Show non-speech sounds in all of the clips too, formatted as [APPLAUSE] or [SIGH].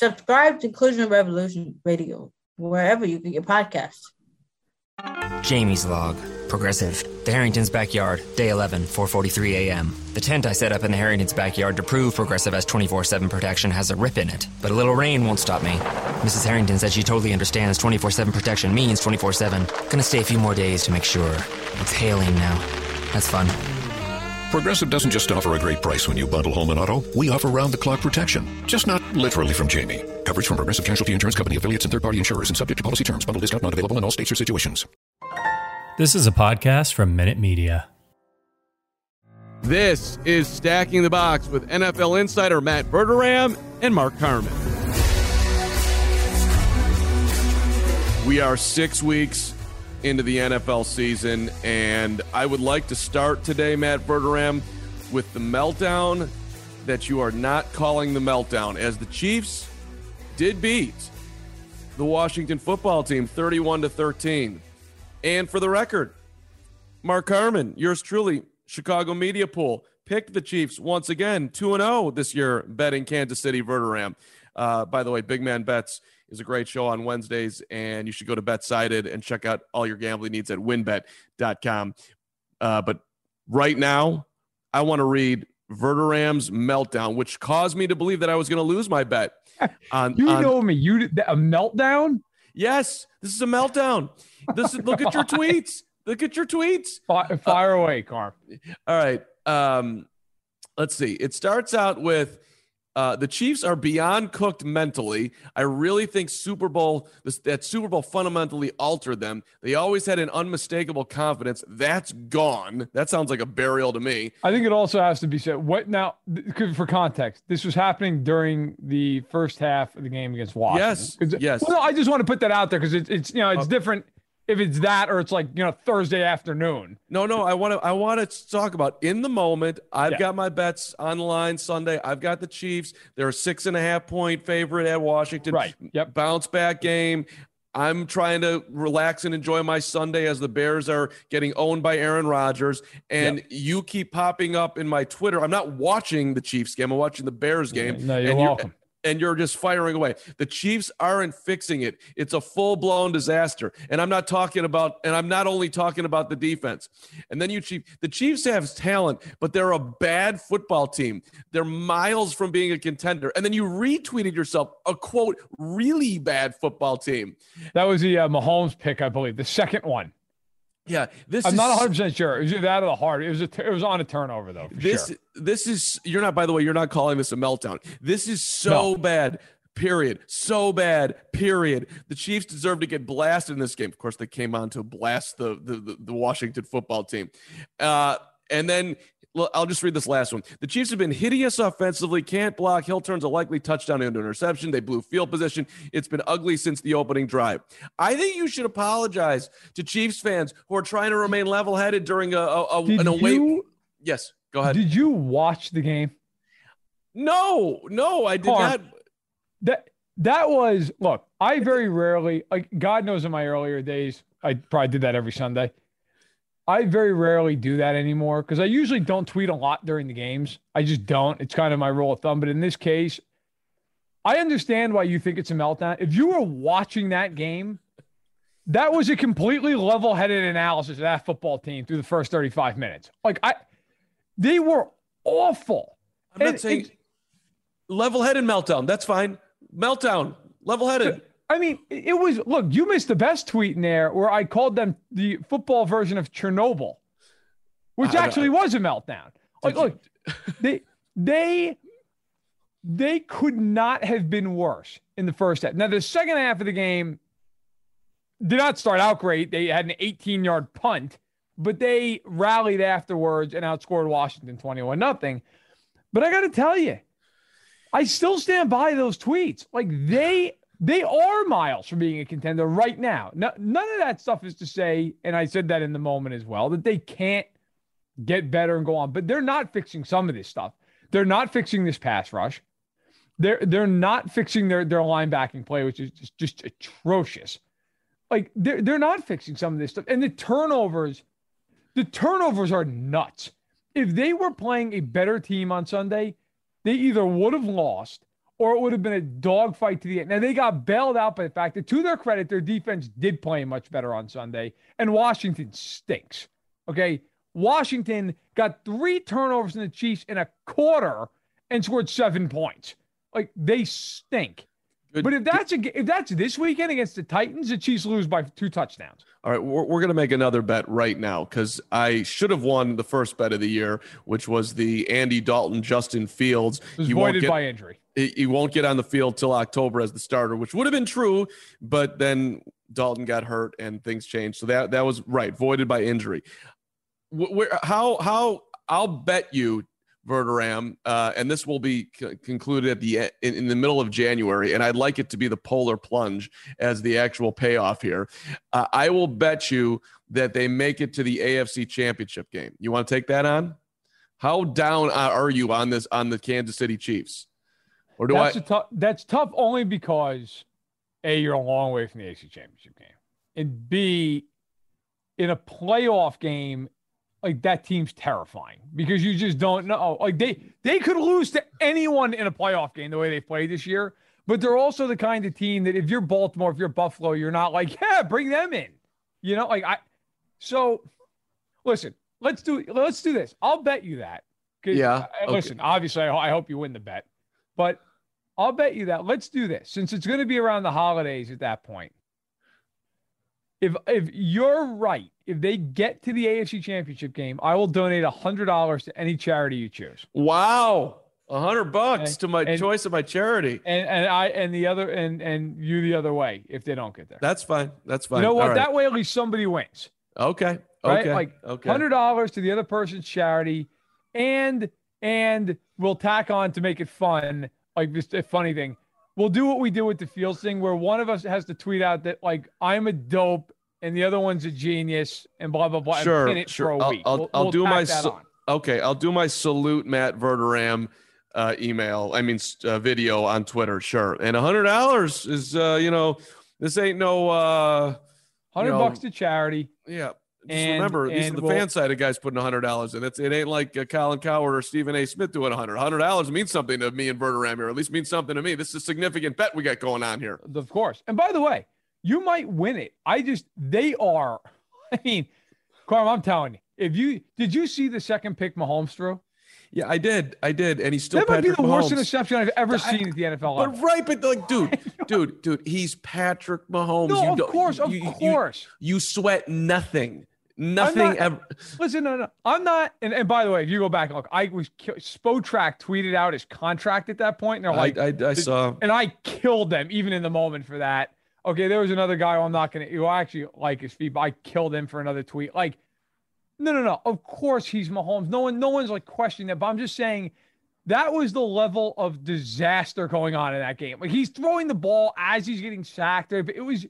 Subscribe to Inclusion Revolution Radio wherever you get your podcasts. Jamie's log. Progressive. The Harrington's backyard. Day 11, 4:43 a.m. The tent I set up in the Harrington's backyard to prove Progressive has 24/7 protection has a rip in it, but a little rain won't stop me. Mrs. Harrington said she totally understands 24/7 protection means 24/7. Gonna stay a few more days to make sure. It's hailing now. That's fun. Progressive doesn't just offer a great price when you bundle home and auto. We offer round the clock protection. Just not literally from Jamie. Coverage from Progressive Casualty Insurance Company affiliates and third party insurers and subject to policy terms. Bundle discount not available in all states or situations. This is a podcast from Minute Media. This is Stacking the Box with NFL insider Matt Verderame and Mark Carman. We are six weeks into the NFL season, and I would like to start today, Matt Verderame, with the meltdown that you are not calling the meltdown, as the Chiefs did beat the Washington football team 31 to 13. And for the record, Mark Carman, yours truly, Chicago Media Pool, picked the Chiefs once again 2 0 this year, betting Kansas City Verderame. Uh, by the way, Big Man Bets is a great show on Wednesdays, and you should go to BetSided and check out all your gambling needs at winbet.com. Uh, but right now, I want to read Verderame's meltdown, which caused me to believe that I was going to lose my bet. [LAUGHS] On, you on, know me. You a meltdown? Yes, this is a meltdown. This is look at your [LAUGHS] tweets. Look at your tweets. Fire, fire uh, away, Carm. All right. Um, let's see. It starts out with uh, the Chiefs are beyond cooked mentally. I really think Super Bowl this, that Super Bowl fundamentally altered them. They always had an unmistakable confidence. That's gone. That sounds like a burial to me. I think it also has to be said. What now? For context, this was happening during the first half of the game against Washington. Yes. Yes. Well, I just want to put that out there because it's, it's you know it's uh, different if it's that or it's like you know Thursday afternoon. No, no, I want to I want to talk about in the moment. I've yeah. got my bets online Sunday. I've got the Chiefs. They're a six and a half point favorite at Washington. Right. Yep. Bounce back game. I'm trying to relax and enjoy my Sunday as the Bears are getting owned by Aaron Rodgers. And yep. you keep popping up in my Twitter. I'm not watching the Chiefs game. I'm watching the Bears game. No, you're welcome and you're just firing away. The Chiefs aren't fixing it. It's a full blown disaster. And I'm not talking about, and I'm not only talking about the defense. And then you Chief, the Chiefs have talent, but they're a bad football team. They're miles from being a contender. And then you retweeted yourself a quote, really bad football team. That was the uh, Mahomes pick, I believe, the second one. Yeah, this I'm is, not 100 percent sure. It was that or the heart. It was a, it was on a turnover though. this sure. this is you're not. By the way, you're not calling this a meltdown. This is so no. bad. Period. So bad. Period. The Chiefs deserve to get blasted in this game. Of course, they came on to blast the the, the, the Washington football team. Uh, and then I'll just read this last one. The Chiefs have been hideous offensively, can't block. Hill turns a likely touchdown into interception. They blew field position. It's been ugly since the opening drive. I think you should apologize to Chiefs fans who are trying to remain level headed during a, a, a an away. You, yes, go ahead. Did you watch the game? No, no, I did not. That that was look. I very rarely, like God knows, in my earlier days, I probably did that every Sunday. I very rarely do that anymore because I usually don't tweet a lot during the games. I just don't. It's kind of my rule of thumb. But in this case, I understand why you think it's a meltdown. If you were watching that game, that was a completely level-headed analysis of that football team through the first 35 minutes. Like I they were awful. I'm not saying level-headed meltdown. That's fine. Meltdown. Level-headed. I mean, it was look, you missed the best tweet in there where I called them the football version of Chernobyl, which actually was a meltdown. Like, look, they they they could not have been worse in the first half. Now, the second half of the game did not start out great. They had an 18 yard punt, but they rallied afterwards and outscored Washington 21 nothing. But I got to tell you, I still stand by those tweets. Like they they are miles from being a contender right now. No, none of that stuff is to say, and I said that in the moment as well, that they can't get better and go on. But they're not fixing some of this stuff. They're not fixing this pass rush. They're they're not fixing their their linebacking play, which is just, just atrocious. Like they're they're not fixing some of this stuff. And the turnovers, the turnovers are nuts. If they were playing a better team on Sunday, they either would have lost or it would have been a dogfight to the end. Now they got bailed out by the fact that, to their credit, their defense did play much better on Sunday, and Washington stinks. Okay, Washington got three turnovers in the Chiefs in a quarter and scored seven points. Like they stink. Good. But if that's a, if that's this weekend against the Titans, the Chiefs lose by two touchdowns. All right, we're, we're going to make another bet right now because I should have won the first bet of the year, which was the Andy Dalton Justin Fields. It was he voided get, by injury. He, he won't get on the field till October as the starter, which would have been true, but then Dalton got hurt and things changed. So that that was right, voided by injury. Where, how how I'll bet you Verderame, uh, and this will be c- concluded at the in, in, the middle of January. And I'd like it to be the polar plunge as the actual payoff here. Uh, I will bet you that they make it to the AFC Championship game. You want to take that on? How down are you on this on the Kansas City Chiefs? Or do that's I? Tough, that's tough only because a you're a long way from the AFC Championship game, and b in a playoff game like that team's terrifying because you just don't know. Like they they could lose to anyone in a playoff game the way they played this year, but they're also the kind of team that if you're Baltimore, if you're Buffalo, you're not like, yeah, bring them in. You know, like I so listen, let's do let's do this. I'll bet you that. Yeah. Uh, okay. Listen, obviously I, I hope you win the bet. But I'll bet you that. Let's do this since it's going to be around the holidays at that point if if you're right, if they get to the AFC Championship game, I will donate a hundred dollars to any charity you choose. Wow, a hundred bucks to my and, choice of my charity, and and I and the other and and you the other way if they don't get there. That's fine. That's fine. You know what? Right. That way at least somebody wins. Okay. Right? Okay. Like okay. hundred dollars to the other person's charity, and and we'll tack on to make it fun. Like just a funny thing we'll do what we do with the Fields thing, where one of us has to tweet out that like I'm a dope and the other one's a genius, and blah blah blah. Sure, it sure. For a I'll, week. I'll, we'll, I'll we'll do my okay. I'll do my salute Matt Verderame uh, email. I mean uh, video on Twitter. Sure, and a hundred dollars is uh, you know this ain't no uh, hundred bucks to charity. Yeah, and, remember, these are the we'll, fan side of guys putting a hundred dollars in. It's it ain't like uh, Colin Cowherd or Stephen A. Smith doing a hundred. Hundred dollars means something to me and Verderame here, at least means something to me. This is a significant bet we got going on here. Of course. And by the way, you might win it. I just they are. [LAUGHS] I mean, Carm, I'm telling you, if you did you see the second pick Mahomes threw? Yeah, I did. I did, and he's still. That might be the Mahomes. worst interception I've ever I, seen at the NFL. But level. right, but like, dude, [LAUGHS] dude, dude, he's Patrick Mahomes. No, you of course, of you, course. You, you sweat nothing. Nothing not, ever. Listen, no, no, I'm not. And, and by the way, if you go back look, I was Spotrac tweeted out his contract at that point, and they're like, I, I, I saw, and I killed them even in the moment for that. Okay, there was another guy I'm not gonna. You actually like his feet, but I killed him for another tweet. Like, no, no, no. Of course he's Mahomes. No one, no one's like questioning that. But I'm just saying that was the level of disaster going on in that game. Like he's throwing the ball as he's getting sacked. It was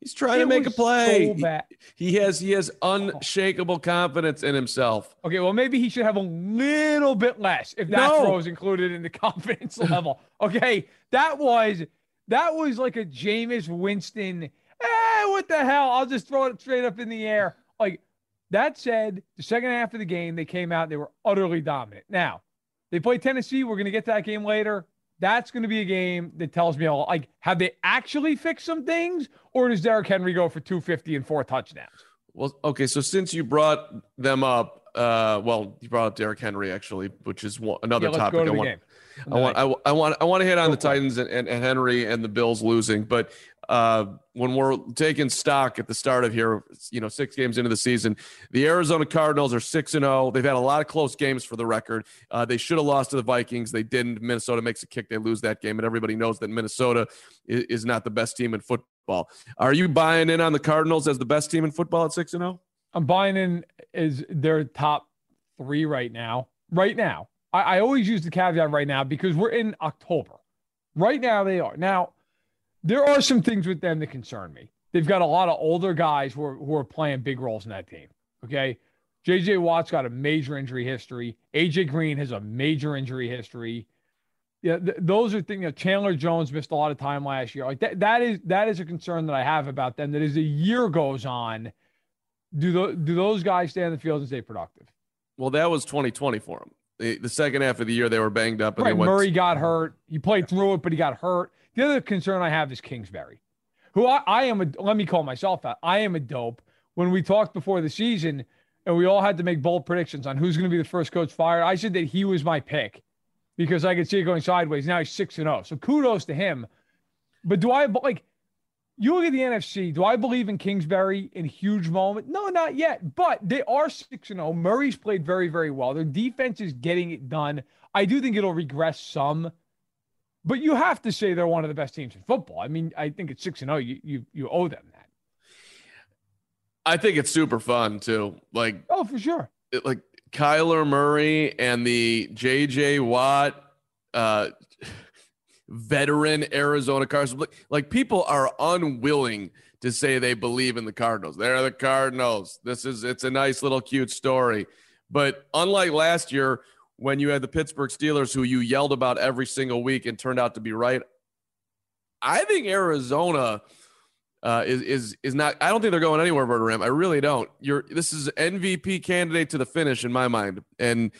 He's trying to make a play. So he, he, has he has unshakable confidence in himself. Okay, well maybe he should have a little bit less if that no. throw is included in the [LAUGHS] confidence level. Okay, that was that was like a Jameis Winston. Eh, what the hell? I'll just throw it straight up in the air. Like that said, the second half of the game they came out they were utterly dominant. Now they play Tennessee. We're going to get to that game later that's going to be a game that tells me all like have they actually fixed some things or does Derrick Henry go for 250 and four touchdowns? Well, okay, so since you brought them up, uh, well, you brought up Derrick Henry actually, which is one, another yeah, topic I want. I want, I, I, want, I want to hit on the Titans and, and, and, Henry and the Bills losing, but uh, when we're taking stock at the start of here, you know, six games into the season, the Arizona Cardinals are six and zero. Oh. They've had a lot of close games for the record. Uh, they should have lost to the Vikings. They didn't. Minnesota makes a kick. They lose that game, and everybody knows that Minnesota is, is not the best team in football. Are you buying in on the Cardinals as the best team in football at six and zero? I'm buying in as their top three right now. Right now, I, I always use the caveat right now because we're in October. Right now, they are now there are some things with them that concern me. They've got a lot of older guys who are, who are playing big roles in that team. Okay. JJ Watt's got a major injury history. AJ Green has a major injury history. Yeah, th- those are things. You know, Chandler Jones missed a lot of time last year. Like that, that is that is a concern that I have about them. That as the year goes on, do the, do those guys stay on the field and stay productive? Well, that was 2020 for them. The, the second half of the year, they were banged up. And right, went, Murray got hurt. He played through it, but he got hurt. The other concern I have is Kingsbury, who I, I am. A, let me call myself out. I am a dope. When we talked before the season, and we all had to make bold predictions on who's going to be the first coach fired, I said that he was my pick because I could see it going sideways. Now he's six and zero, oh. so kudos to him. But do I like? You look at the NFC. Do I believe in Kingsbury in huge moment? No, not yet. But they are six and zero. Oh. Murray's played very, very well. Their defense is getting it done. I do think it'll regress some, but you have to say they're one of the best teams in football. I mean, I think it's six and zero. Oh. You you you owe them that. I think it's super fun too. Like oh, for sure. It, like Kyler Murray and the J.J. Watt. Uh, veteran Arizona Cardinals. Like people are unwilling to say they believe in the Cardinals. They're the Cardinals. This is it's a nice little cute story. But unlike last year when you had the Pittsburgh Steelers who you yelled about every single week and turned out to be right, I think Arizona uh, is is is not. I don't think they're going anywhere, Verderame. I really don't. You're this is MVP candidate to the finish in my mind, and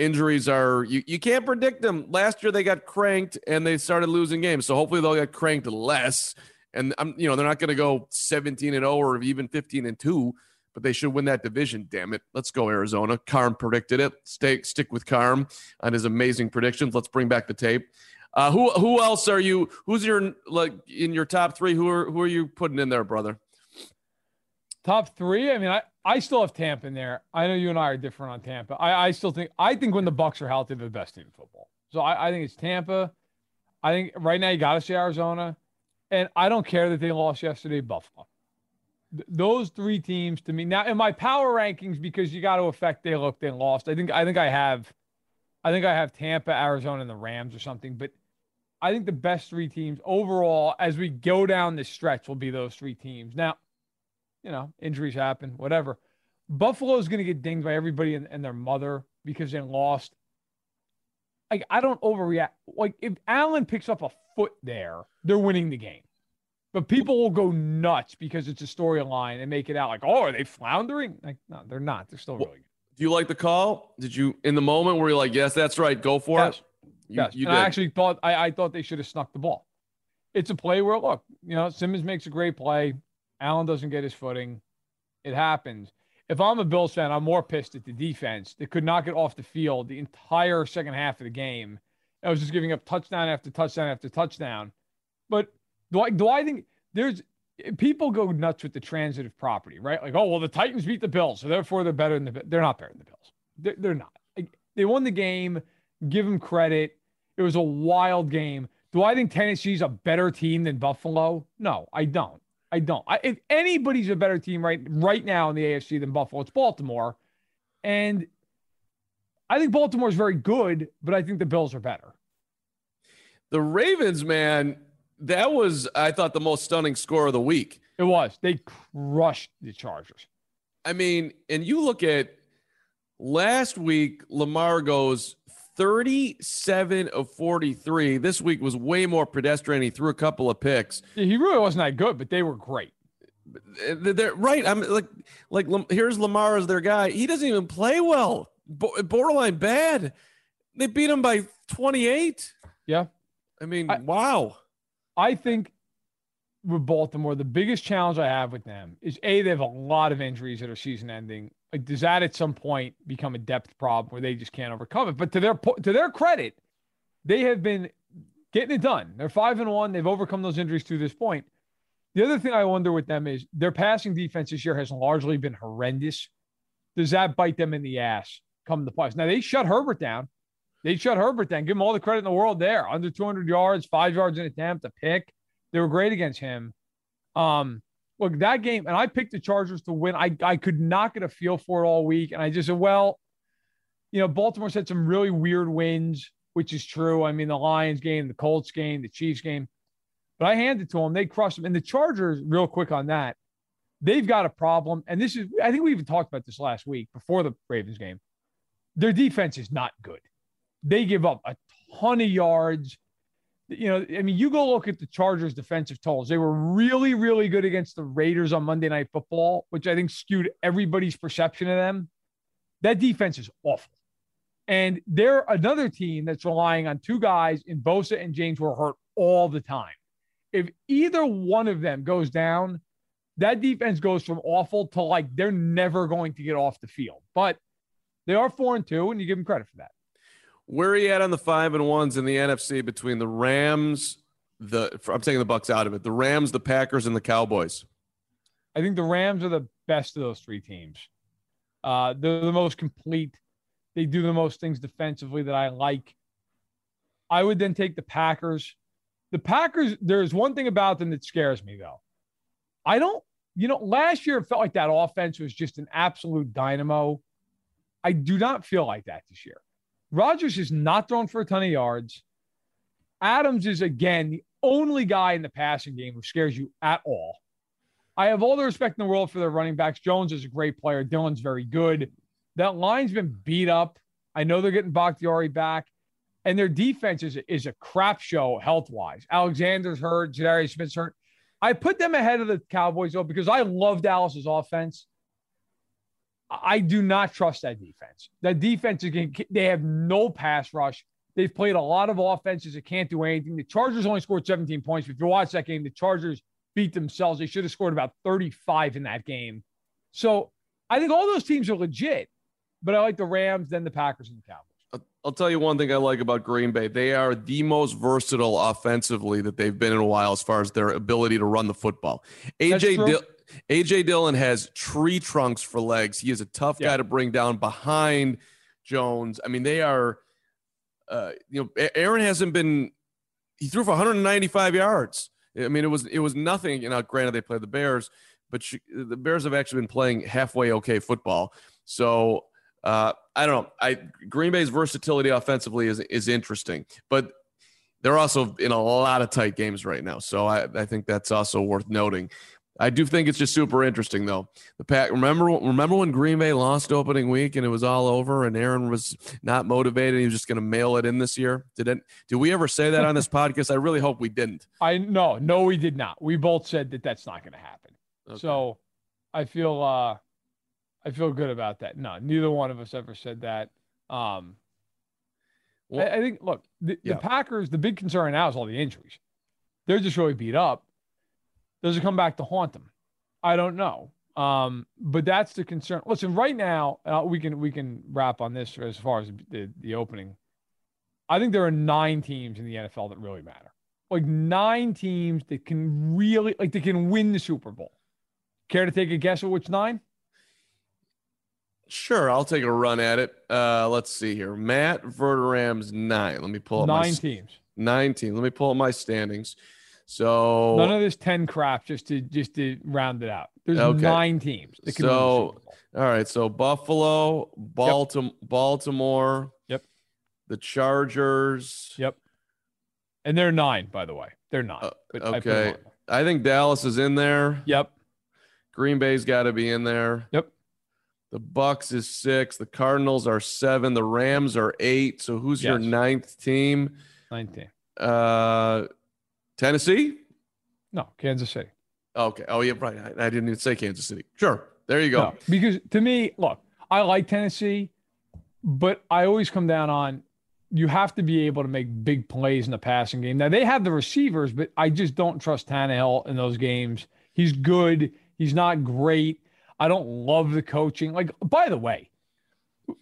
injuries are you, you can't predict them. Last year they got cranked and they started losing games. So hopefully they'll get cranked less. And I'm you know, they're not gonna go 17 and 0 or even 15 and 2, but they should win that division, damn it. Let's go, Arizona. Carm predicted it. Stay stick with Carm on his amazing predictions. Let's bring back the tape. Uh, who who else are you? Who's your like in your top three? Who are who are you putting in there, brother? Top three. I mean, I, I still have Tampa in there. I know you and I are different on Tampa. I, I still think I think when the Bucs are healthy, they're the best team in football. So I, I think it's Tampa. I think right now you got to say Arizona, and I don't care that they lost yesterday. Buffalo. Th- those three teams to me now in my power rankings because you got to affect they looked they lost. I think I think I have, I think I have Tampa, Arizona, and the Rams or something. But I think the best three teams overall as we go down this stretch will be those three teams. Now you know, injuries happen, whatever. Buffalo is going to get dinged by everybody and, and, their mother because they lost. Like, I don't overreact. Like, if Allen picks up a foot there, they're winning the game. But people will go nuts because it's a storyline and make it out like, oh, are they floundering? Like, no, they're not. They're still really good. Do you like the call? Did you, in the moment where you're like, yes, that's right, go for yes. it? You, yes. You and I actually thought I, I thought they should have snuck the ball. It's a play where look, you know, Simmons makes a great play. Allen doesn't get his footing. It happens. If I'm a Bills fan, I'm more pissed at the defense that could not get off the field the entire second half of the game. I was just giving up touchdown after touchdown after touchdown. But do I do I think there's people go nuts with the transitive property, right? Like, oh well, the Titans beat the Bills, so therefore they're better than the they're not better than the Bills. They're, they're not. Like, they won the game. Give them credit. It was a wild game. Do I think Tennessee's a better team than Buffalo? No, I don't. I don't. I, if anybody's a better team right right now in the AFC than Buffalo, it's Baltimore. And I think Baltimore is very good, but I think the Bills are better. The Ravens, man, that was I thought the most stunning score of the week. It was. They crushed the Chargers. I mean, and you look at last week, Lamar goes 37 of 43. This week was way more pedestrian. He threw a couple of picks. He really wasn't that good, but they were great. They're right. I'm like, like here's Lamar as their guy. He doesn't even play well. Borderline bad. They beat him by 28. Yeah. I mean, I, wow. I think with Baltimore, the biggest challenge I have with them is a they have a lot of injuries that are season ending like, does that at some point become a depth problem where they just can't overcome it? But to their to their credit, they have been getting it done. They're five and one. They've overcome those injuries to this point. The other thing I wonder with them is their passing defense this year has largely been horrendous. Does that bite them in the ass come the playoffs? Now they shut Herbert down. They shut Herbert down. Give him all the credit in the world there. Under 200 yards, five yards in attempt, a pick. They were great against him. Um, look, that game, and I picked the Chargers to win. I, I could not get a feel for it all week. And I just said, well, you know, Baltimore's had some really weird wins, which is true. I mean, the Lions game, the Colts game, the Chiefs game. But I handed to them. They crushed them. And the Chargers, real quick on that, they've got a problem. And this is, I think we even talked about this last week before the Ravens game. Their defense is not good. They give up a ton of yards you know, I mean, you go look at the Chargers' defensive totals. They were really, really good against the Raiders on Monday Night Football, which I think skewed everybody's perception of them. That defense is awful. And they're another team that's relying on two guys in Bosa and James were hurt all the time. If either one of them goes down, that defense goes from awful to like they're never going to get off the field. But they are four and two, and you give them credit for that. Where are you at on the five and ones in the NFC between the Rams, the I'm taking the Bucs out of it, the Rams, the Packers, and the Cowboys? I think the Rams are the best of those three teams. Uh, they're the most complete. They do the most things defensively that I like. I would then take the Packers. The Packers, there's one thing about them that scares me, though. I don't, you know, last year it felt like that offense was just an absolute dynamo. I do not feel like that this year. Rodgers is not thrown for a ton of yards. Adams is, again, the only guy in the passing game who scares you at all. I have all the respect in the world for their running backs. Jones is a great player. Dillon's very good. That line's been beat up. I know they're getting Bakhtiari back, and their defense is, is a crap show health wise. Alexander's hurt. Za'Darius Smith's hurt. I put them ahead of the Cowboys though because I love Dallas's offense. I do not trust that defense. That defense again, they have no pass rush. They've played a lot of offenses that can't do anything. The Chargers only scored 17 points. If you watch that game, the Chargers beat themselves. They should have scored about 35 in that game. So I think all those teams are legit, but I like the Rams, then the Packers, and the Cowboys. I'll tell you one thing I like about Green Bay. They are the most versatile offensively that they've been in a while as far as their ability to run the football. AJ Dill- AJ Dillon has tree trunks for legs. He is a tough yeah. guy to bring down behind Jones. I mean, they are uh, you know, Aaron hasn't been he threw for 195 yards. I mean, it was it was nothing. You know, granted they played the Bears, but she, the Bears have actually been playing halfway okay football. So uh, I don't know. I Green Bay's versatility offensively is is interesting, but they're also in a lot of tight games right now. So I, I think that's also worth noting. I do think it's just super interesting though. The pack remember remember when Green Bay lost opening week and it was all over and Aaron was not motivated. He was just going to mail it in this year. Did it? Did we ever say that on this [LAUGHS] podcast? I really hope we didn't. I no no we did not. We both said that that's not going to happen. Okay. So I feel uh I feel good about that. No, neither one of us ever said that. Um, well, I, I, think look the, yeah. the Packers. The big concern now is all the injuries. They're just really beat up. Does it come back to haunt them? I don't know. Um, but that's the concern. Listen, right now uh, we can we can wrap on this as far as the, the opening. I think there are nine teams in the NFL that really matter. Like nine teams that can really like they can win the Super Bowl. Care to take a guess at which nine? Sure, I'll take a run at it. Uh, let's see here. Matt Verderame's nine. Let me pull up nine my, teams. Nine teams. Let me pull up my standings. So none of this ten crap just to just to round it out. There's okay. nine teams. so all right. So Buffalo, Baltimore, yep. Baltimore. Yep. The Chargers. Yep. And they're nine, by the way. They're not. Uh, okay. I, I think Dallas is in there. Yep. Green Bay's got to be in there. Yep. The Bucs is six. The Cardinals are seven. The Rams are eight. So who's yes. your ninth team? Ninth team. Uh, Tennessee? No, Kansas City. Okay. Oh, yeah, right. I, I didn't even say Kansas City. Sure. There you go. No, because to me, look, I like Tennessee, but I always come down on you have to be able to make big plays in the passing game. Now they have the receivers, but I just don't trust Tannehill in those games. He's good. He's not great. I don't love the coaching. Like, by the way,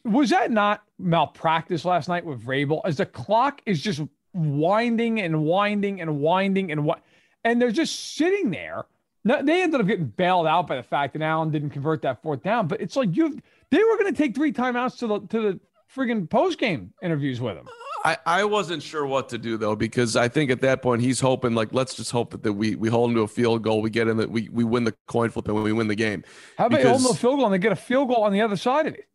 was that not malpractice last night with Vrabel? As the clock is just winding and winding and winding and what, and they're just sitting there. Now, they ended up getting bailed out by the fact that Allen didn't convert that fourth down. But it's like you, they were going to take three timeouts to the to the friggin' post game interviews with him. I, I wasn't sure what to do though because I think at that point he's hoping like let's just hope that, that we we hold him to a field goal we get in that we we win the coin flip and we win the game. How about because, hold him a field goal and they get a field goal on the other side of it?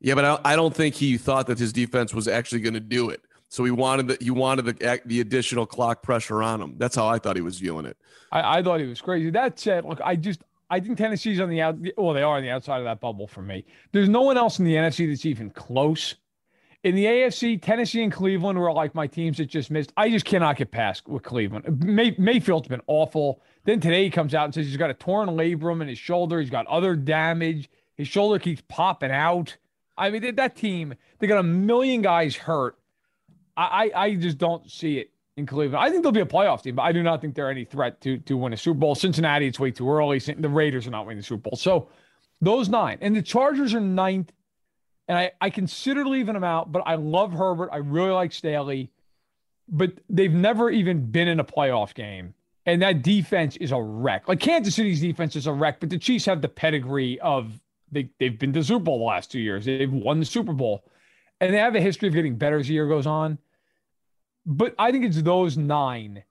Yeah, but I, I don't think he thought that his defense was actually going to do it. So he wanted the he wanted the the additional clock pressure on him. That's how I thought he was viewing it. I, I thought he was crazy. That said, look, I just I think Tennessee's on the out. Well, they are on the outside of that bubble for me. There's no one else in the NFC that's even close. In the AFC, Tennessee and Cleveland were like my teams that just missed. I just cannot get past with Cleveland. May, Mayfield's been awful. Then today he comes out and says he's got a torn labrum in his shoulder. He's got other damage. His shoulder keeps popping out. I mean, that team, they got a million guys hurt. I, I, just don't see it in Cleveland. I think they'll be a playoff team, but I do not think they're any threat to to win a Super Bowl. Cincinnati, it's way too early. The Raiders are not winning the Super Bowl. So those nine. And the Chargers are ninth. And I, I consider leaving them out, but I love Herbert. I really like Staley. But they've never even been in a playoff game. And that defense is a wreck. Like Kansas City's defense is a wreck, but the Chiefs have the pedigree of they, they've been to Super Bowl the last two years. They've won the Super Bowl. And they have a history of getting better as the year goes on. But I think it's those nine.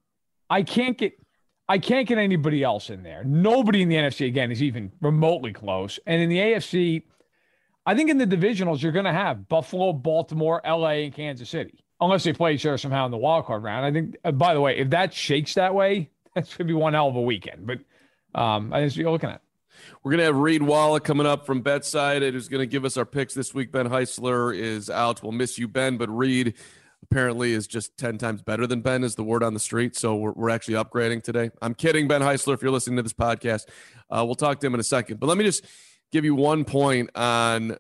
I can't get I can't get anybody else in there. Nobody in the NFC again is even remotely close. And in the AFC, I think in the divisionals you're going to have Buffalo, Baltimore, LA, and Kansas City, unless they play each other somehow in the wild card round. I think. Uh, by the way, if that shakes that way, [LAUGHS] that's going to be one hell of a weekend. But um, I think you're looking at. We're going to have Reed Wallach coming up from bedside. It is going to give us our picks this week. Ben Heisler is out. We'll miss you, Ben, but Reed apparently is just 10 times better than Ben, is the word on the street. So we're, we're actually upgrading today. I'm kidding, Ben Heisler, if you're listening to this podcast. Uh, we'll talk to him in a second. But let me just give you one point on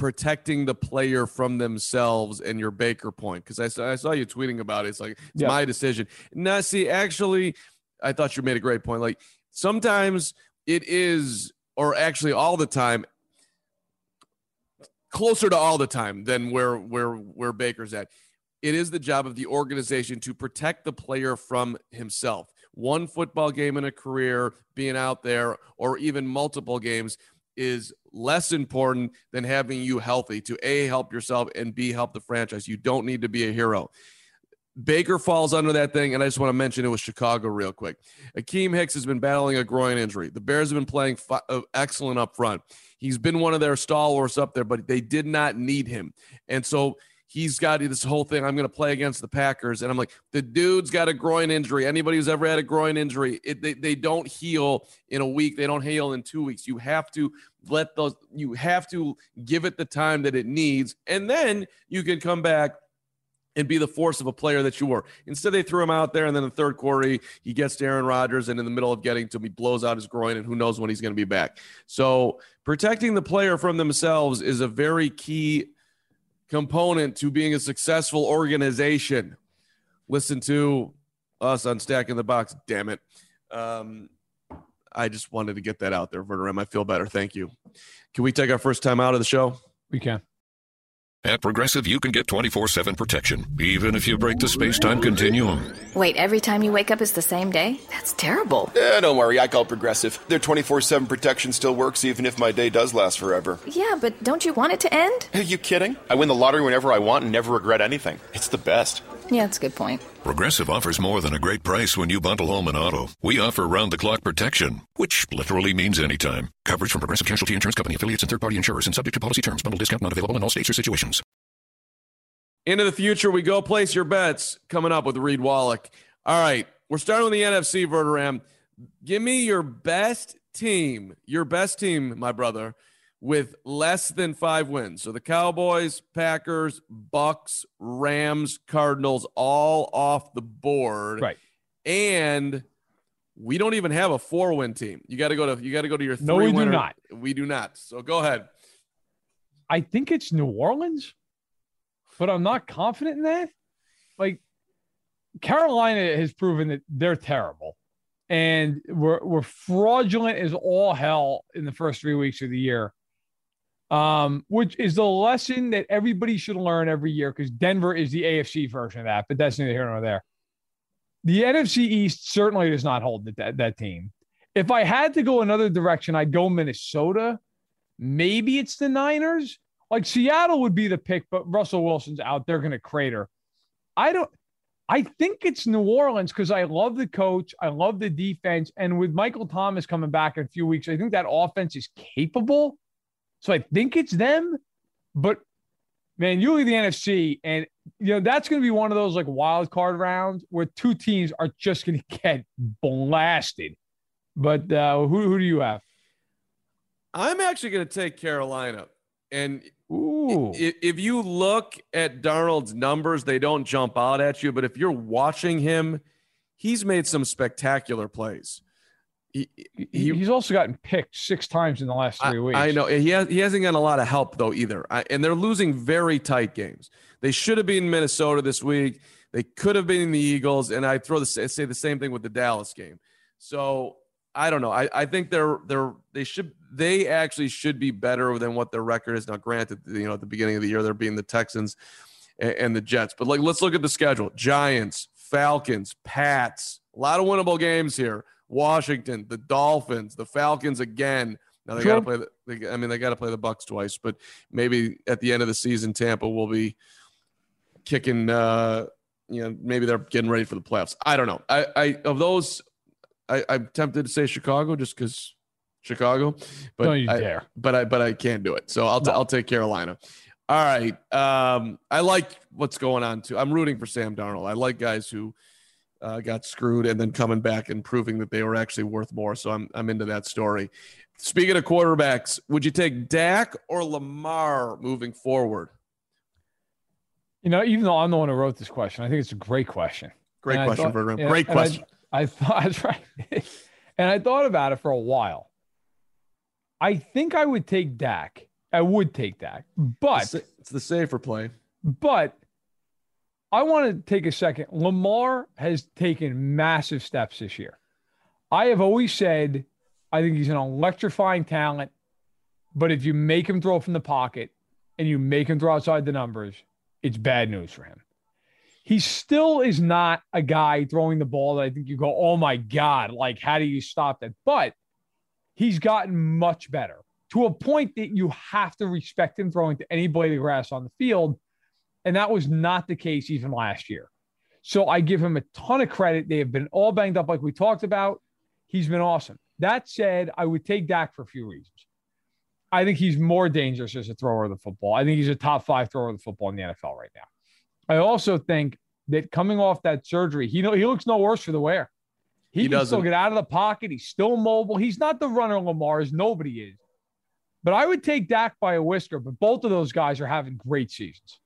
protecting the player from themselves and your Baker point because I saw, I saw you tweeting about it. It's like it's yeah. my decision. Now, see, actually, I thought you made a great point. Like sometimes it is, or actually all the time, closer to all the time than where where where Baker's at. It is the job of the organization to protect the player from himself. One football game in a career, being out there, or even multiple games, is less important than having you healthy to A, help yourself, and B, help the franchise. You don't need to be a hero. Baker falls under that thing, and I just want to mention it was Chicago real quick. Akiem Hicks has been battling a groin injury. The Bears have been playing uh, excellent up front. He's been one of their stalwarts up there, but they did not need him. And so he's got this whole thing. I'm going to play against the Packers. And I'm like, the dude's got a groin injury. Anybody who's ever had a groin injury, it, they, they don't heal in a week. They don't heal in two weeks. You have to let those, you have to give it the time that it needs. And then you can come back and be the force of a player that you were. Instead, they threw him out there, and then the third quarter, he, he gets to Aaron Rodgers, and in the middle of getting to him, he blows out his groin, and who knows when he's going to be back. So, protecting the player from themselves is a very key component to being a successful organization. Listen to us on Stacking the Box, damn it. Um, I just wanted to get that out there, Verderame. I feel better. Thank you. Can we take our first time out of the show? We can. At Progressive, you can get 24 7 protection, even if you break the space time continuum. Wait, every time you wake up is the same day? That's terrible. Eh, don't worry, I call Progressive. Their 24 7 protection still works even if my day does last forever. Yeah, but don't you want it to end? Are you kidding? I win the lottery whenever I want and never regret anything. It's the best. Yeah, that's a good point. Progressive offers more than a great price when you bundle home and auto. We offer round the clock protection, which literally means anytime. Coverage from Progressive Casualty Insurance Company affiliates and third party insurers and subject to policy terms. Bundle discount not available in all states or situations. Into the future we go. Place your bets coming up with Reed Wallach. All right, we're starting with the NFC, Verderame. Give me your best team, your best team, my brother, with less than five wins. So the Cowboys, Packers, Bucs, Rams, Cardinals, all off the board. Right. And we don't even have a four win team. You got to go to you got to go to your three. No, we winner. do not. We do not. So go ahead. I think it's New Orleans, but I'm not confident in that. Like Carolina has proven that they're terrible. And we're, we're fraudulent as all hell in the first three weeks of the year um, which is the lesson that everybody should learn every year because Denver is the AFC version of that, but that's neither here nor there. The NFC East certainly does not hold that, that team. If I had to go another direction, I'd go Minnesota. Maybe it's the Niners. Like Seattle would be the pick, but Russell Wilson's out. They're going to crater. I don't. I think it's New Orleans because I love the coach. I love the defense. And with Michael Thomas coming back in a few weeks, I think that offense is capable. So I think it's them, but man, you leave the NFC, and you know that's going to be one of those like wild card rounds where two teams are just going [LAUGHS] to get blasted. But uh, who who do you have? I'm actually going to take Carolina, and Ooh. If, if you look at Darnold's numbers, they don't jump out at you. But if you're watching him, he's made some spectacular plays. He, he, he's also gotten picked six times in the last three I, weeks. I know he has, he hasn't gotten a lot of help though either, I, and they're losing very tight games. They should have been Minnesota this week. They could have been the Eagles, and I throw the say the same thing with the Dallas game. So I don't know. I, I think they're they're they should they actually should be better than what their record is. Now, granted, you know at the beginning of the year they're being the Texans and, and the Jets, but like let's look at the schedule: Giants, Falcons, Pats. A lot of winnable games here. Washington, the Dolphins, the Falcons again. Now they got to play. The, they, I mean, they got to play the Bucs twice, but maybe at the end of the season, Tampa will be kicking. Uh, you know, maybe they're getting ready for the playoffs. I don't know. I, I of those, I, I'm tempted to say Chicago just because Chicago, but Don't you I, dare. but I but I can't do it. So I'll t- No. I'll take Carolina. All right. Um, I like what's going on too. I'm rooting for Sam Darnold. I like guys who uh, got screwed and then coming back and proving that they were actually worth more. So I'm I'm into that story. Speaking of quarterbacks, would you take Dak or Lamar moving forward? You know, even though I'm the one who wrote this question, I think it's a great question. Great And question, yeah, Great and I- question. I, thought [LAUGHS] that's right, and I thought about it for a while. I think I would take Dak. I would take Dak, but it's the safer play. but I want to take a second. Lamar has taken massive steps this year. I have always said I think he's an electrifying talent, but if you make him throw from the pocket and you make him throw outside the numbers, it's bad news for him. He still is not a guy throwing the ball that I think you go, oh my God, like, how do you stop that? But he's gotten much better to a point that you have to respect him throwing to any blade of grass on the field. And that was not the case even last year. So I give him a ton of credit. They have been all banged up, like we talked about. He's been awesome. That said, I would take Dak for a few reasons. I think he's more dangerous as a thrower of the football. I think he's a top five thrower of the football in the NFL right now. I also think that coming off that surgery, he know he looks no worse for the wear. He, He can still doesn't. get out of the pocket. He's still mobile. He's not the runner Lamar as nobody is. But I would take Dak by a whisker. But both of those guys are having great seasons.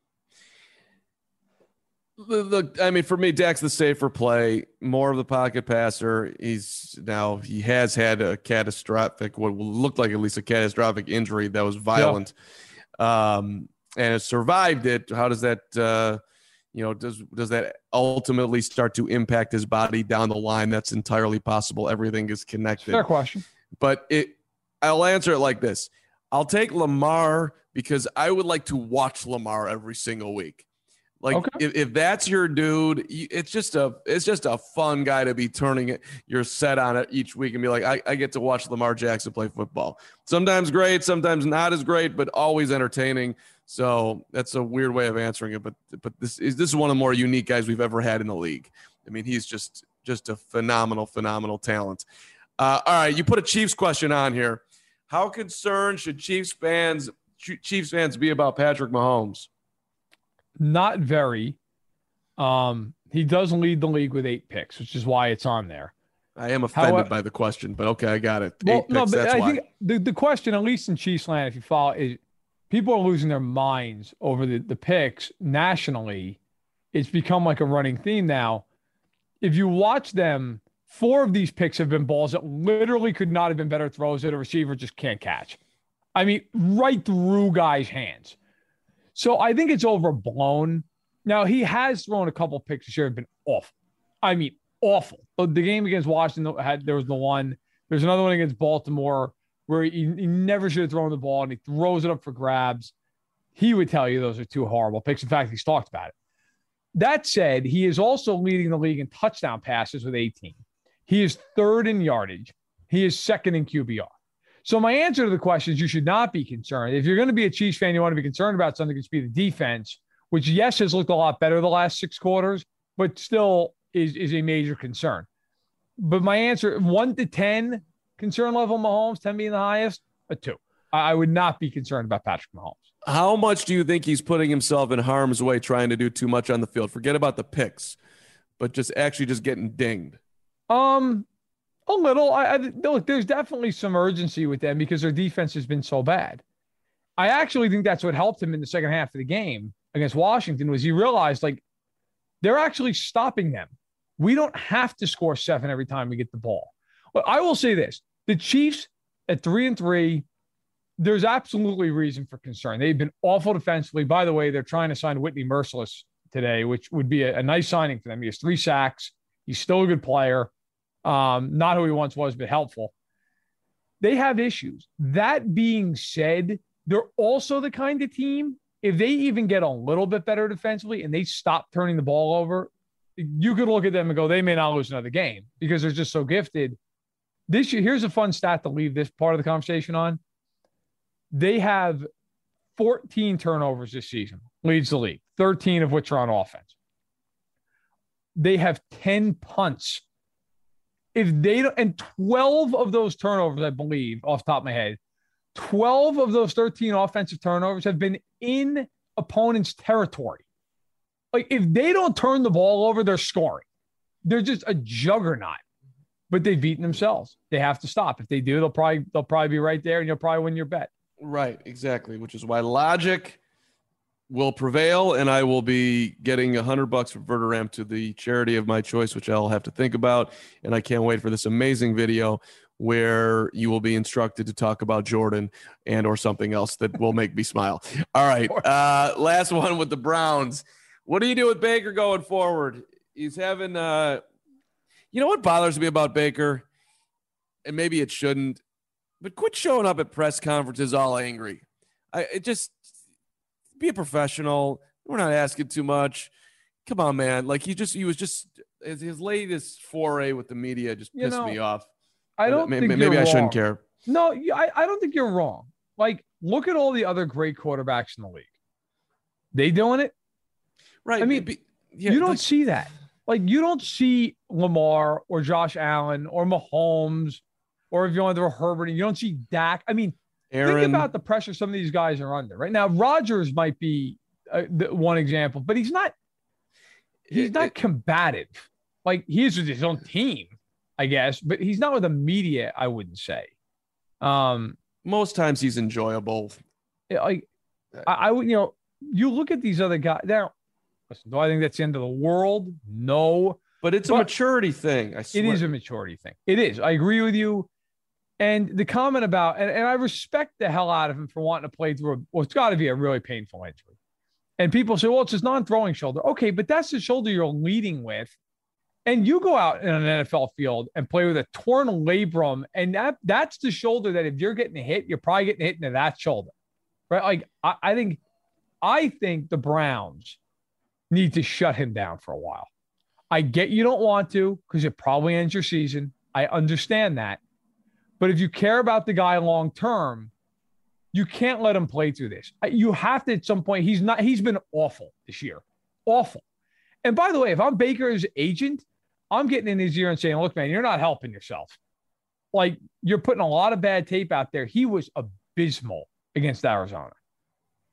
Look, I mean, for me, Dak's the safer play, more of the pocket passer. He's now he has had a catastrophic, what looked like at least a catastrophic injury that was violent, um, and has survived it. How does that, uh, you know, does does that ultimately start to impact his body down the line? That's entirely possible. Everything is connected. Fair question. But it, I'll answer it like this: I'll take Lamar because I would like to watch Lamar every single week. Like Okay. if, if that's your dude, it's just a it's just a fun guy to be turning it your set on it each week and be like, I, I get to watch Lamar Jackson play football. Sometimes great, sometimes not as great, but always entertaining. So that's a weird way of answering it, but but this is this is one of the more unique guys we've ever had in the league. I mean, he's just just a phenomenal, phenomenal talent. Uh, all right, you put a Chiefs question on here. How concerned should Chiefs fans Chiefs fans be about Patrick Mahomes? Not very. Um, he does lead the league with eight picks, which is why it's on there. I am offended However- by the question, but okay, I got it. Well, Eight no, but I why. think the, the question, at least in Chiefs land, if you follow, is people are losing their minds over the, the picks nationally. It's become like a running theme now. If you watch them, four of these picks have been balls that literally could not have been better throws that a receiver just can't catch. I mean, right through guys' hands. So I think it's overblown. Now he has thrown a couple picks this year have been awful. I mean, awful. The the game against Washington had there was the one. There's another one against Baltimore where he, he never should have thrown the ball and he throws it up for grabs. He would tell you those are two horrible picks. In fact, he's talked about it. That said, he is also leading the league in touchdown passes with 18. He is third in yardage. He is second in QBR. So my answer to the question is you should not be concerned. If you're going to be a Chiefs fan, you want to be concerned about something, it's be the defense, which yes has looked a lot better the last six quarters, but still is is a major concern. But my answer, one to ten, concern level Mahomes, 10 being the highest, a two. I I would not be concerned about Patrick Mahomes. How much do you think he's putting himself in harm's way trying to do too much on the field? Forget about the picks, but just actually just getting dinged. Um, a little. I, I look. There's definitely some urgency with them because their defense has been so bad. I actually think that's what helped him in the second half of the game against Washington was he realized like they're actually stopping them. We don't have to score seven every time we get the ball. But I will say this: the Chiefs at three and three, there's absolutely reason for concern. They've been awful defensively. By the way, they're trying to sign Whitney Mercilus today, which would be a, a nice signing for them. He has three sacks. He's still a good player. Um, not who he once was, but helpful. They have issues. That being said, they're also the kind of team, if they even get a little bit better defensively and they stop turning the ball over, you could look at them and go, they may not lose another game because they're just so gifted. This year, here's a fun stat to leave this part of the conversation on. They have 14 turnovers this season, leads the league, 13 of which are on offense. They have 10 punts. If they don't, and 12 of those turnovers, I believe, off top of my head, 12 of those 13 offensive turnovers have been in opponent's territory. Like if they don't turn the ball over, they're scoring. They're just a juggernaut. But they've beaten themselves. They have to stop. If they do, they'll probably they'll probably be right there and you'll probably win your bet. Right, exactly. Which is why logic will prevail, and I will be getting a hundred bucks from Verderame to the charity of my choice, which I'll have to think about. And I can't wait for this amazing video where you will be instructed to talk about Jordan and or something else that will make me smile. All right. Uh, last one with the Browns. What do you do with Baker going forward? He's having uh you know what bothers me about Baker? And maybe it shouldn't, but quit showing up at press conferences all angry. I it just be a professional. We're not asking too much. Come on, man. Like he just he was just his, his latest foray with the media just pissed you know, me off. I don't maybe, think maybe I shouldn't care. No, I, I don't think you're wrong. Like, look at all the other great quarterbacks in the league. They doing it, right? I mean, yeah, you don't like, see that. Like, you don't see Lamar or Josh Allen or Mahomes, or if you want to throw Herbert, you don't see Dak. I mean, Aaron. think about the pressure some of these guys are under right now. Rodgers might be uh, the, one example, but he's not. He's not it, combative. Like he's with his own team. I guess, but he's not with the media. I wouldn't say. Um, most times he's enjoyable. Like I, I would, you know, you look at these other guys. Now, listen, do I think that's the end of the world? No, but it's but a maturity thing. I swear. It is a maturity thing. It is. I agree with you. And the comment about, and, and I respect the hell out of him for wanting to play through a, well, got to be a really painful injury. And people say, well, it's his non throwing shoulder. Okay, but that's the shoulder you're leading with and you go out in an NFL field and play with a torn labrum, and that that's the shoulder that if you're getting hit, you're probably getting hit into that shoulder, right? Like I, I think, I think the Browns need to shut him down for a while. I get you don't want to because it probably ends your season. I understand that, but if you care about the guy long term, you can't let him play through this. You have to at some point. He's not. He's been awful this year, awful. And by the way, if I'm Baker's agent, I'm getting in his ear and saying, look, man, you're not helping yourself. Like you're putting a lot of bad tape out there. He was abysmal against Arizona.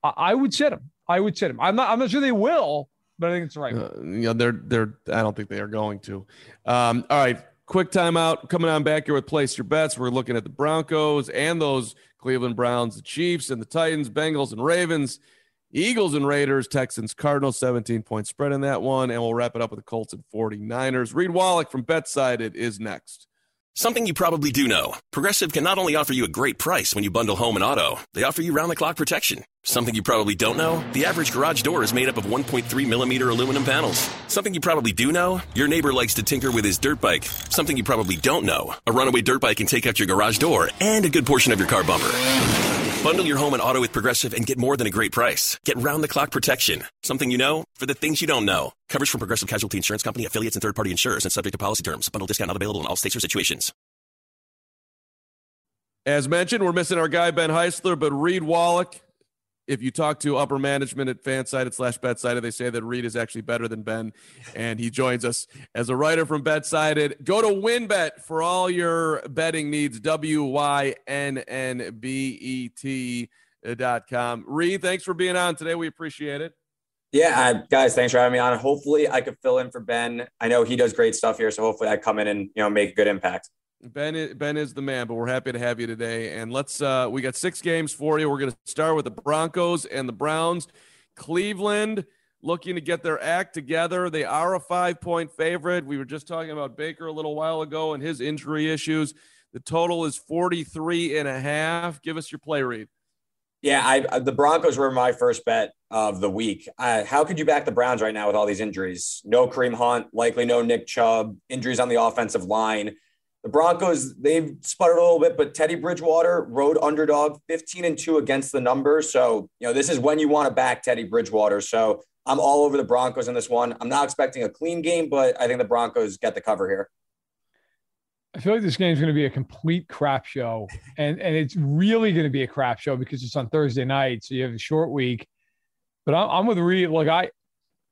I, I would sit him. I would sit him. I'm not, I'm not sure they will, but I think it's right. Uh, yeah, they're, they're, I don't think they are going to. Um, all right. Quick timeout coming on back here with Place Your Bets. We're looking at the Broncos and those Cleveland Browns, the Chiefs and the Titans, Bengals and Ravens. Eagles and Raiders, Texans, Cardinals, 17 point spread in that one. And we'll wrap it up with the Colts and 49ers. Reed Wallach from BetSided is next. Something you probably do know Progressive can not only offer you a great price when you bundle home and auto, they offer you round the clock protection. Something you probably don't know the average garage door is made up of 1.3 millimeter aluminum panels. Something you probably do know your neighbor likes to tinker with his dirt bike. Something you probably don't know a runaway dirt bike can take out your garage door and a good portion of your car bumper. Bundle your home and auto with Progressive and get more than a great price. Get round the clock protection. Something you know for the things you don't know. Coverage from Progressive Casualty Insurance Company, affiliates, and third party insurers and subject to policy terms. Bundle discount not available in all states or situations. As mentioned, we're missing our guy, Ben Heisler, but Reed Wallach if you talk to upper management at fansided slash betsided, they say that Reed is actually better than Ben, and he joins us as a writer from betsided. Go to WynnBET for all your betting needs. W Y N N B E T dot com. Reed, thanks for being on today. We appreciate it. Yeah, I, guys, thanks for having me on. Hopefully, I could fill in for Ben. I know he does great stuff here, so hopefully, I come in and you know make a good impact. Ben is, Ben is the man, but we're happy to have you today. And let's uh, we got six games for you. We're going to start with the Broncos and the Browns. Cleveland looking to get their act together. They are a five point favorite. We were just talking about Baker a little while ago and his injury issues. The total is 43 and a half. Give us your play read. Yeah, I, the Broncos were my first bet of the week. How could you back the Browns right now with all these injuries? No Kareem Hunt, likely no Nick Chubb, injuries on the offensive line. The Broncos, they've sputtered a little bit, but Teddy Bridgewater, road underdog, 15 and 2 against the number. So, you know, this is when you want to back Teddy Bridgewater. So I'm all over the Broncos in this one. I'm not expecting a clean game, but I think the Broncos get the cover here. I feel like this game is going to be a complete crap show, and and it's really going to be a crap show because it's on Thursday night, so you have a short week. But I'm, I'm with Reed. Like I,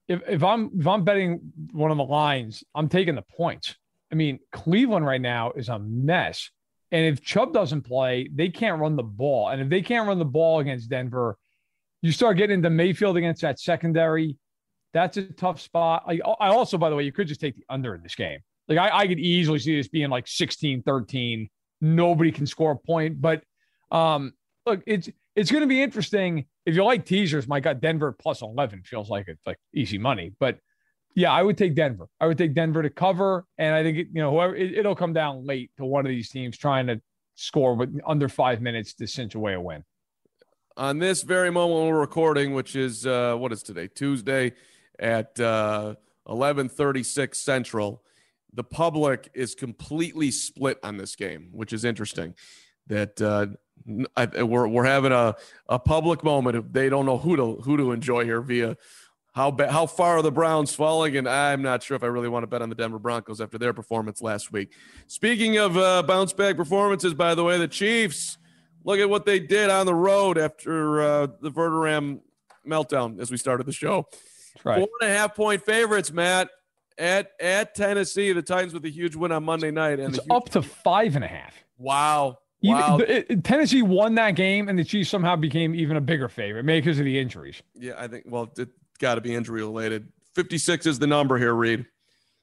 if if I'm if I'm betting one of the lines, I'm taking the points. I mean, Cleveland right now is a mess, and if Chubb doesn't play, they can't run the ball, and if they can't run the ball against Denver, you start getting into Mayfield against that secondary. That's a tough spot. I, I also, by the way, you could just take the under in this game. Like I, I could easily see this being like 16, 13. Nobody can score a point. But um, look, it's it's going to be interesting. If you like teasers, my God, Denver plus 11 feels like it's like easy money. But yeah, I would take Denver. I would take Denver to cover. And I think, you know, whoever it, will come down late to one of these teams trying to score with under five minutes to cinch away a win. On this very moment we're recording, which is uh, what is today? Tuesday at uh, 1136 Central the public is completely split on this game, which is interesting. That uh, I, we're we're having a, a public moment. They don't know who to who to enjoy here via how ba- how far are the Browns falling, and I'm not sure if I really want to bet on the Denver Broncos after their performance last week. Speaking of uh, bounce back performances, by the way, the Chiefs look at what they did on the road after uh, the Verderame meltdown as we started the show. Right. Four and a half point favorites, Matt at at Tennessee. The Titans with a huge win on Monday night, and it's up to five and a half. Wow. Wow. Even, it, Tennessee won that game, and the Chiefs somehow became even a bigger favorite, maybe because of the injuries. Yeah, I think. Well, it got to be injury related. Fifty-six is the number here, Reed.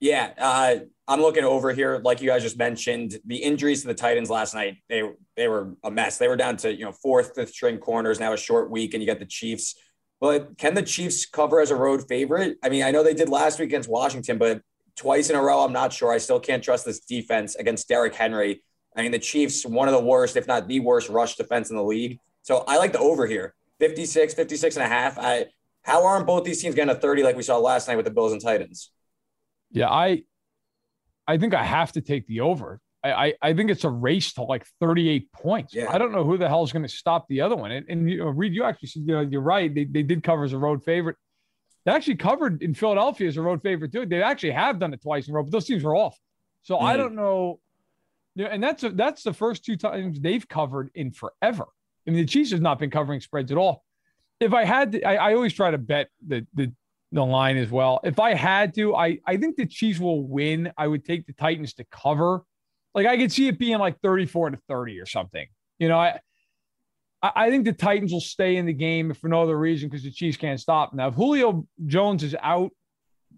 Yeah, uh, I'm looking over here. Like you guys just mentioned, the injuries to the Titans last night they they were a mess. They were down to you know fourth, fifth string corners. Now a short week, and you got the Chiefs but can the Chiefs cover as a road favorite? I mean, I know they did last week against Washington, but twice in a row, I'm not sure. I still can't trust this defense against Derrick Henry. I mean, the Chiefs, one of the worst, if not the worst, rush defense in the league. So I like the over here 56, 56 and a half. I, how aren't both these teams getting a 30 like we saw last night with the Bills and Titans? Yeah, I I think I have to take the over. I, I think it's a race to like 38 points. Yeah. I don't know who the hell is going to stop the other one. And, and you know, Reed, you actually said, you know, you're right. They, they did cover as a road favorite. They actually covered in Philadelphia as a road favorite too. They actually have done it twice in a row, but those teams were off. So mm-hmm. I don't know. You know, and that's a, that's the first two times they've covered in forever. I mean, the Chiefs have not been covering spreads at all. If I had, to, I, I always try to bet the the the line as well. If I had to, I I think the Chiefs will win. I would take the Titans to cover like I could see it being like 34 to 30 or something. You know, I I think the Titans will stay in the game for no other reason because the Chiefs can't stop. Now, if Julio Jones is out,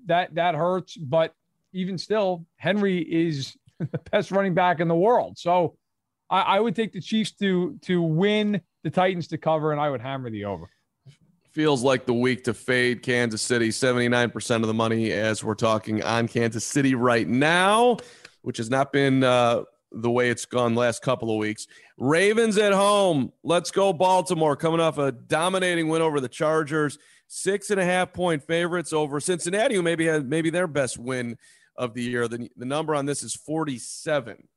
that that hurts. But even still, Henry is [LAUGHS] the best running back in the world. So I, I would take the Chiefs to to win, the Titans to cover, and I would hammer the over feels like the week to fade Kansas City. 79% of the money as we're talking on Kansas City right now which has not been uh, the way it's gone last couple of weeks. Ravens at home. Let's go, Baltimore, coming off a dominating win over the Chargers. Six and a half point favorites over Cincinnati, who maybe had maybe their best win of the year. The, the number on this is 47.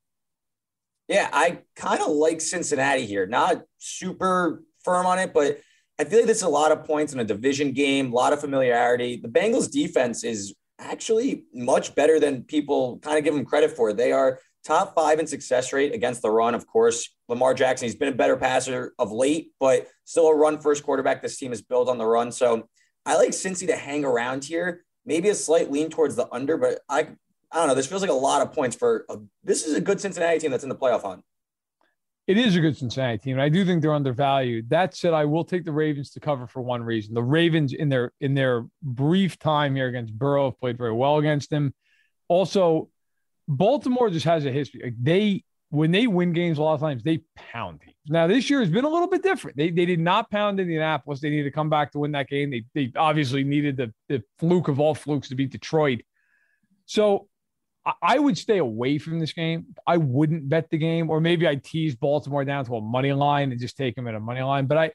Yeah, I kind of like Cincinnati here. Not super firm on it, but I feel like this is a lot of points in a division game, a lot of familiarity. The Bengals defense is actually much better than people kind of give them credit for. They are top five in success rate against the run. Of course, Lamar Jackson, he's been a better passer of late, but still a run first quarterback. This team is built on the run. So I like Cincy to hang around here. Maybe a slight lean towards the under, but I I don't know. This feels like a lot of points for a, this is a good Cincinnati team that's in the playoff hunt. It is a good Cincinnati team, and I do think they're undervalued. That said, I will take the Ravens to cover for one reason. The Ravens, in their in their brief time here against Burrow, have played very well against them. Also, Baltimore just has a history. Like they when they win games, a lot of times they pound teams. Now this year has been a little bit different. They they did not pound Indianapolis. They needed to come back to win that game. They they obviously needed the the fluke of all flukes to beat Detroit. So I would stay away from this game. I wouldn't bet the game, or maybe I tease Baltimore down to a money line and just take them at a money line. But I,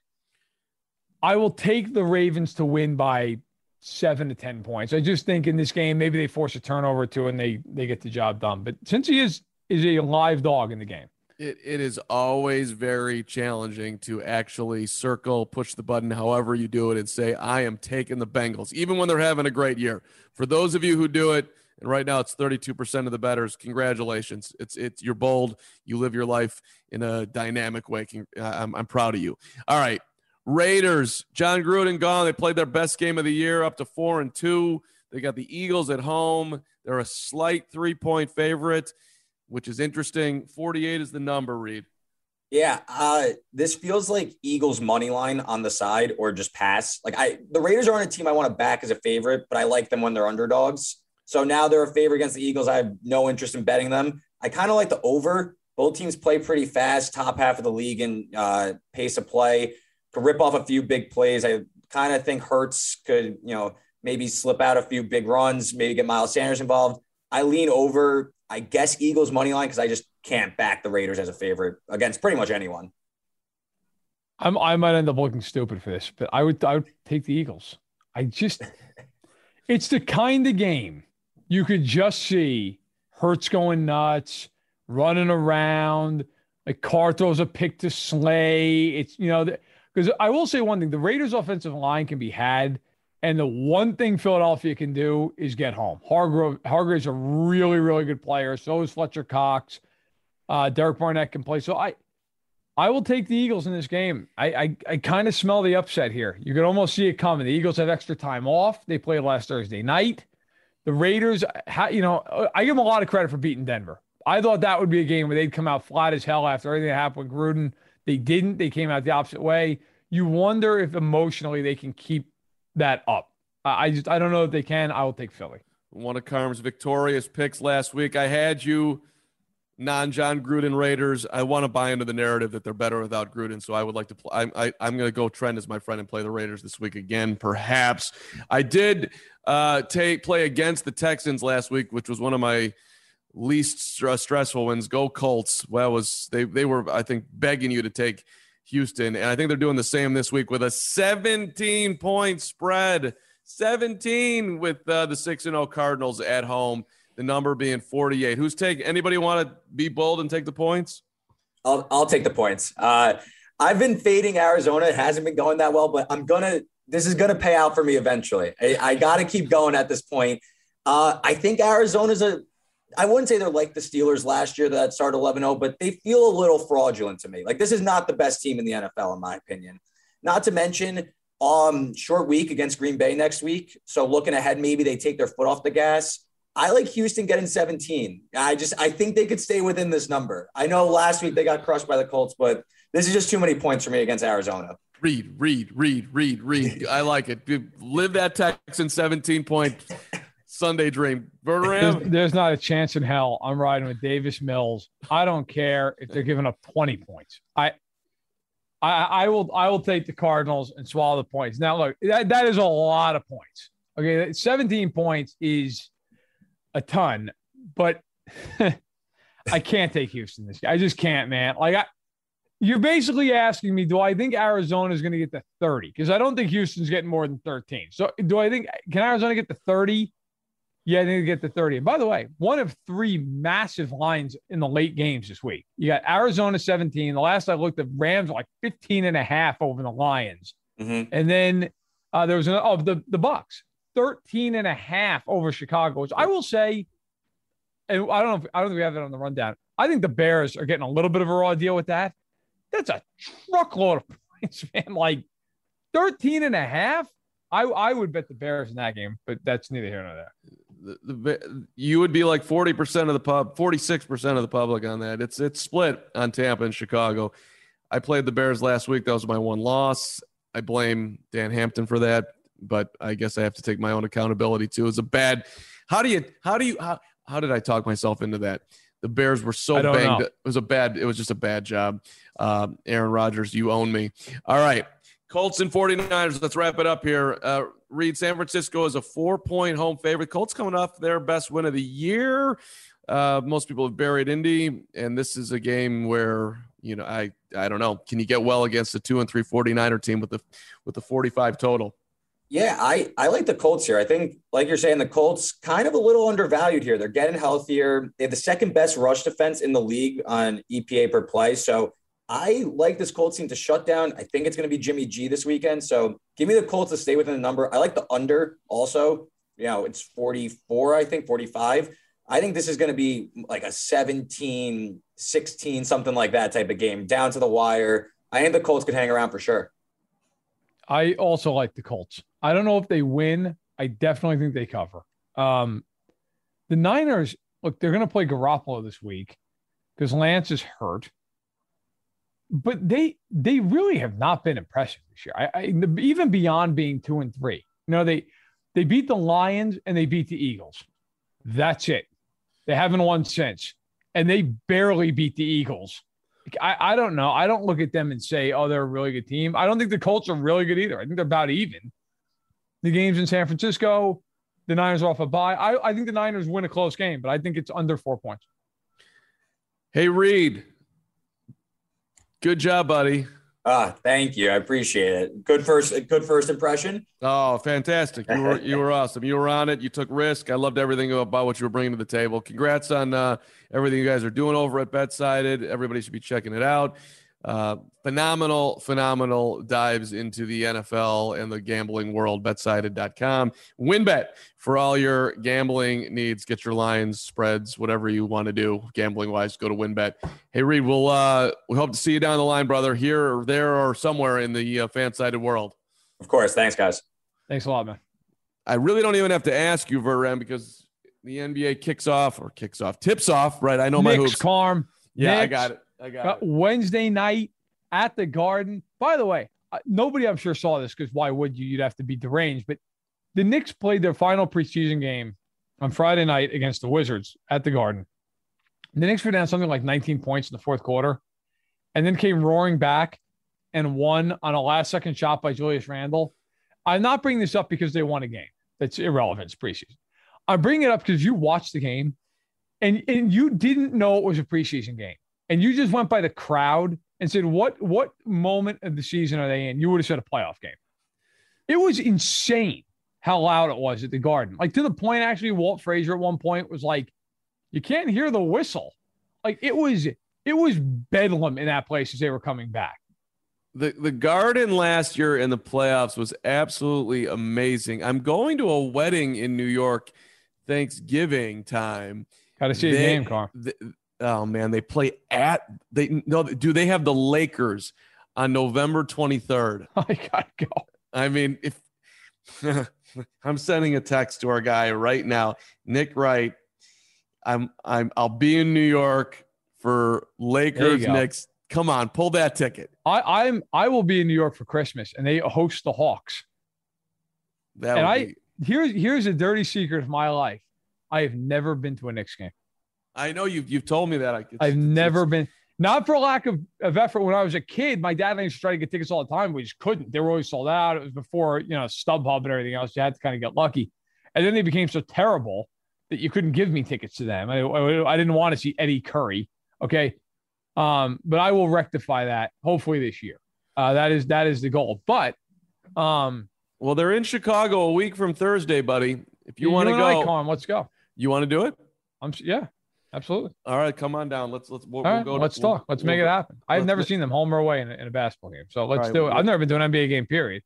I will take the Ravens to win by seven to ten points. I just think in this game maybe they force a turnover too and they they get the job done. But Cincy is is a live dog in the game, it, it is always very challenging to actually circle, push the button, however you do it, and say I am taking the Bengals, even when they're having a great year. For those of you who do it and right now it's 32% of the betters. Congratulations. It's it's you're bold. You live your life in a dynamic way. I'm, I'm proud of you. All right. Raiders, Jon Gruden gone. They played their best game of the year up to 4 and 2. They got the Eagles at home. They're a slight 3-point favorite, which is interesting. 48 is the number, Reed. Yeah, uh, this feels like Eagles money line on the side or just pass. Like I, the Raiders aren't a team I want to back as a favorite, but I like them when they're underdogs. So now they're a favorite against the Eagles. I have no interest in betting them. I kind of like the over. Both teams play pretty fast, top half of the league in uh, pace of play. Could rip off a few big plays. I kind of think Hurts could, you know, maybe slip out a few big runs, maybe get Miles Sanders involved. I lean over, I guess, Eagles money line because I just can't back the Raiders as a favorite against pretty much anyone. I'm, I might end up looking stupid for this, but I would I would take the Eagles. I just [LAUGHS] it's the kind of game you could just see Hurts going nuts, running around. Like Carr throws a pick to Slay. It's you know because I will say one thing: the Raiders' offensive line can be had, and the one thing Philadelphia can do is get home. Hargrave Hargrave's a really really good player. So is Fletcher Cox. Uh, Derek Barnett can play. So I. I will take the Eagles in this game. I I, I kind of smell the upset here. You can almost see it coming. The Eagles have extra time off. They played last Thursday night. The Raiders, you know, I give them a lot of credit for beating Denver. I thought that would be a game where they'd come out flat as hell after everything that happened with Gruden. They didn't. They came out the opposite way. You wonder if emotionally they can keep that up. I just I don't know if they can. I will take Philly. One of Carm's victorious picks last week. I had you non Jon Gruden Raiders. I want to buy into the narrative that they're better without Gruden. So I would like to play. I'm, I, I'm going to go trend as my friend and play the Raiders this week again, perhaps. I did uh, take play against the Texans last week, which was one of my least stressful ones. Go Colts. Well, was they, they were, I think, begging you to take Houston. And I think they're doing the same this week with a 17 point spread. 17 with uh, the 6 and 0 Cardinals at home the number being 48. Who's take anybody want to be bold and take the points? I'll, I'll take the points. Uh, I've been fading Arizona. It hasn't been going that well, but I'm gonna. This is gonna pay out for me eventually. I, I got to keep going at this point. Uh, I think Arizona's a. I wouldn't say they're like the Steelers last year that started 11-0, but they feel a little fraudulent to me. Like this is not the best team in the NFL, in my opinion. Not to mention, um, short week against Green Bay next week. So looking ahead, maybe they take their foot off the gas. I like Houston getting 17. I just I think they could stay within this number. I know last week they got crushed by the Colts, but this is just too many points for me against Arizona. Reed, Reed, Reed, Reed, Reed. [LAUGHS] I like it. Live that Texan 17 point Sunday dream. There's, there's, not a chance in hell I'm riding with Davis Mills. I don't care if they're giving up 20 points. I I, I will I will take the Cardinals and swallow the points. Now look, that, that is a lot of points. Okay, 17 points is a ton, but [LAUGHS] I can't take Houston this year. I just can't, man. Like I, you're basically asking me, do I think Arizona is going to get to 30? Because I don't think Houston's getting more than 13. So do I think can Arizona get to 30? Yeah, I think they get to 30. And by the way, one of three massive lines in the late games this week. You got Arizona 17. The last I looked, the Rams were like 15 and a half over the Lions. Mm-hmm. And then uh, there was an, oh, the, the Bucs. 13 and a half over Chicago, which I will say, and I don't know if I don't think we have that on the rundown. I think the Bears are getting a little bit of a raw deal with that. That's a truckload of [LAUGHS] points, man. Like 13 and a half. I, I would bet the Bears in that game, but that's neither here nor there. The, the, you would be like 40% of the pub, 46% of the public on that. It's it's split on Tampa and Chicago. I played the Bears last week. That was my one loss. I blame Dan Hampton for that but I guess I have to take my own accountability too. It's a bad. How do you? How do you? How, how did I talk myself into that? The Bears were so banged. It was a bad. It was just a bad job. Um, Aaron Rodgers, you own me. All right, Colts and 49ers. Let's wrap it up here. Uh, Reed, San Francisco is a four-point home favorite. Colts coming off their best win of the year. Uh, most people have buried Indy, and this is a game where you know I I don't know. Can you get well against a two and three 49er team with the with the 45 total? Yeah, I, I like the Colts here. I think, like you're saying, the Colts kind of a little undervalued here. They're getting healthier. They have the second best rush defense in the league on EPA per play. So I like this Colts team to shut down. I think it's going to be Jimmy G this weekend. So give me the Colts to stay within the number. I like the under also. You know, it's 44, I think, 45. I think this is going to be like a 17, 16, something like that type of game, down to the wire. I think the Colts could hang around for sure. I also like the Colts. I don't know if they win. I definitely think they cover. Um, the Niners, look, they're going to play Garoppolo this week because Lance is hurt. But they they really have not been impressive this year. I, I even beyond being two and three. You know they they beat the Lions and they beat the Eagles. That's it. They haven't won since, and they barely beat the Eagles. I, I don't know. I don't look at them and say, oh, they're a really good team. I don't think the Colts are really good either. I think they're about even. The game's in San Francisco. The Niners are off a bye. I, I think the Niners win a close game, but I think it's under four points. Hey, Reed. Good job, buddy. Ah, thank you. I appreciate it. Good first, good first impression. Oh, fantastic! You were you were [LAUGHS] awesome. You were on it. You took risk. I loved everything about what you were bringing to the table. Congrats on uh, everything you guys are doing over at Betsided. Everybody should be checking it out. Uh, phenomenal, phenomenal dives into the NFL and the gambling world. Betsided.com. WynnBET for all your gambling needs. Get your lines, spreads, whatever you want to do gambling wise. Go to WynnBET. Hey Reed, we'll uh, we hope to see you down the line, brother, here or there or somewhere in the uh, FanSided world. Of course. Thanks, guys. Thanks a lot, man. I really don't even have to ask you, Verram, because the NBA kicks off or kicks off, tips off, right? I know my Knicks, hoops. Carm. Yeah, Knicks, I got it. I got it. Wednesday night at the Garden. By the way, nobody I'm sure saw this because why would you? You'd have to be deranged. But the Knicks played their final preseason game on Friday night against the Wizards at the Garden. The Knicks were down something like 19 points in the fourth quarter and then came roaring back and won on a last second shot by Julius Randle. I'm not bringing this up because they won a game. That's irrelevant. It's preseason. I'm bringing it up because you watched the game and, and you didn't know it was a preseason game. And you just went by the crowd and said, what, what moment of the season are they in? You would have said a playoff game. It was insane how loud it was at the Garden. Like to the point, actually, Walt Frazier at one point was like, you can't hear the whistle. Like it was, it was bedlam in that place as they were coming back. The the Garden last year in the playoffs was absolutely amazing. I'm going to a wedding in New York Thanksgiving time. Got to see They- a game, Carl. Oh man, they play at they no do they have the Lakers on November 23rd? [LAUGHS] I gotta go. I mean, if [LAUGHS] I'm sending a text to our guy right now, Nick Wright. I'm I'm I'll be in New York for Lakers. Knicks. Come on, pull that ticket. I, I'm I will be in New York for Christmas, and they host the Hawks. That and would I be, here's here's a dirty secret of my life. I have never been to a Knicks game. I know you've you've told me that. I, I've never been. Not for lack of, of effort. When I was a kid, my dad and I used to try to get tickets all the time. We just couldn't. They were always sold out. It was before you know StubHub and everything else. You had to kind of get lucky. And then they became so terrible that you couldn't give me tickets to them. I, I, I didn't want to see Eddie Curry. Okay, um, but I will rectify that hopefully this year. Uh, that is that is the goal. But um, Well, they're in Chicago a week from Thursday, buddy. If you, want to and I, go, Colin, let's go. you want to do it? I'm yeah, absolutely. All right, come on down. Let's let's we'll, All we'll go. let's we'll- talk. Let's we'll make it happen. I've never seen them home or away in, a- in a basketball game, so let's right, do it. I've never been to an NBA game. Period.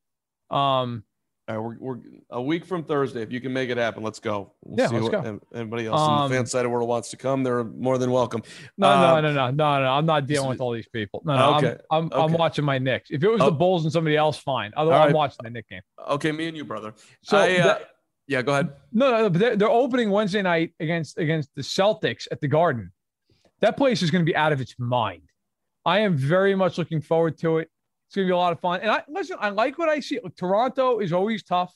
Um, All right, we're, we're a week from Thursday. If you can make it happen, let's go. We'll Yeah, see let's what go. Anybody else Um, on the fan side of the world wants to come? They're more than welcome. no, Uh, no, no, no, no, no. I'm not dealing with all these people. No, no. Okay, I'm, I'm, I'm watching my Knicks. If it was Oh. the Bulls and somebody else, fine. Otherwise, All I'm watching the Knick game. Okay, me and you, brother. So I, uh, yeah, go ahead. No, no, they're, they're opening Wednesday night against against the Celtics at the Garden. That place is going to be out of its mind. I am very much looking forward to it. It's going to be a lot of fun. And I listen, I like what I see. Look, Toronto is always tough,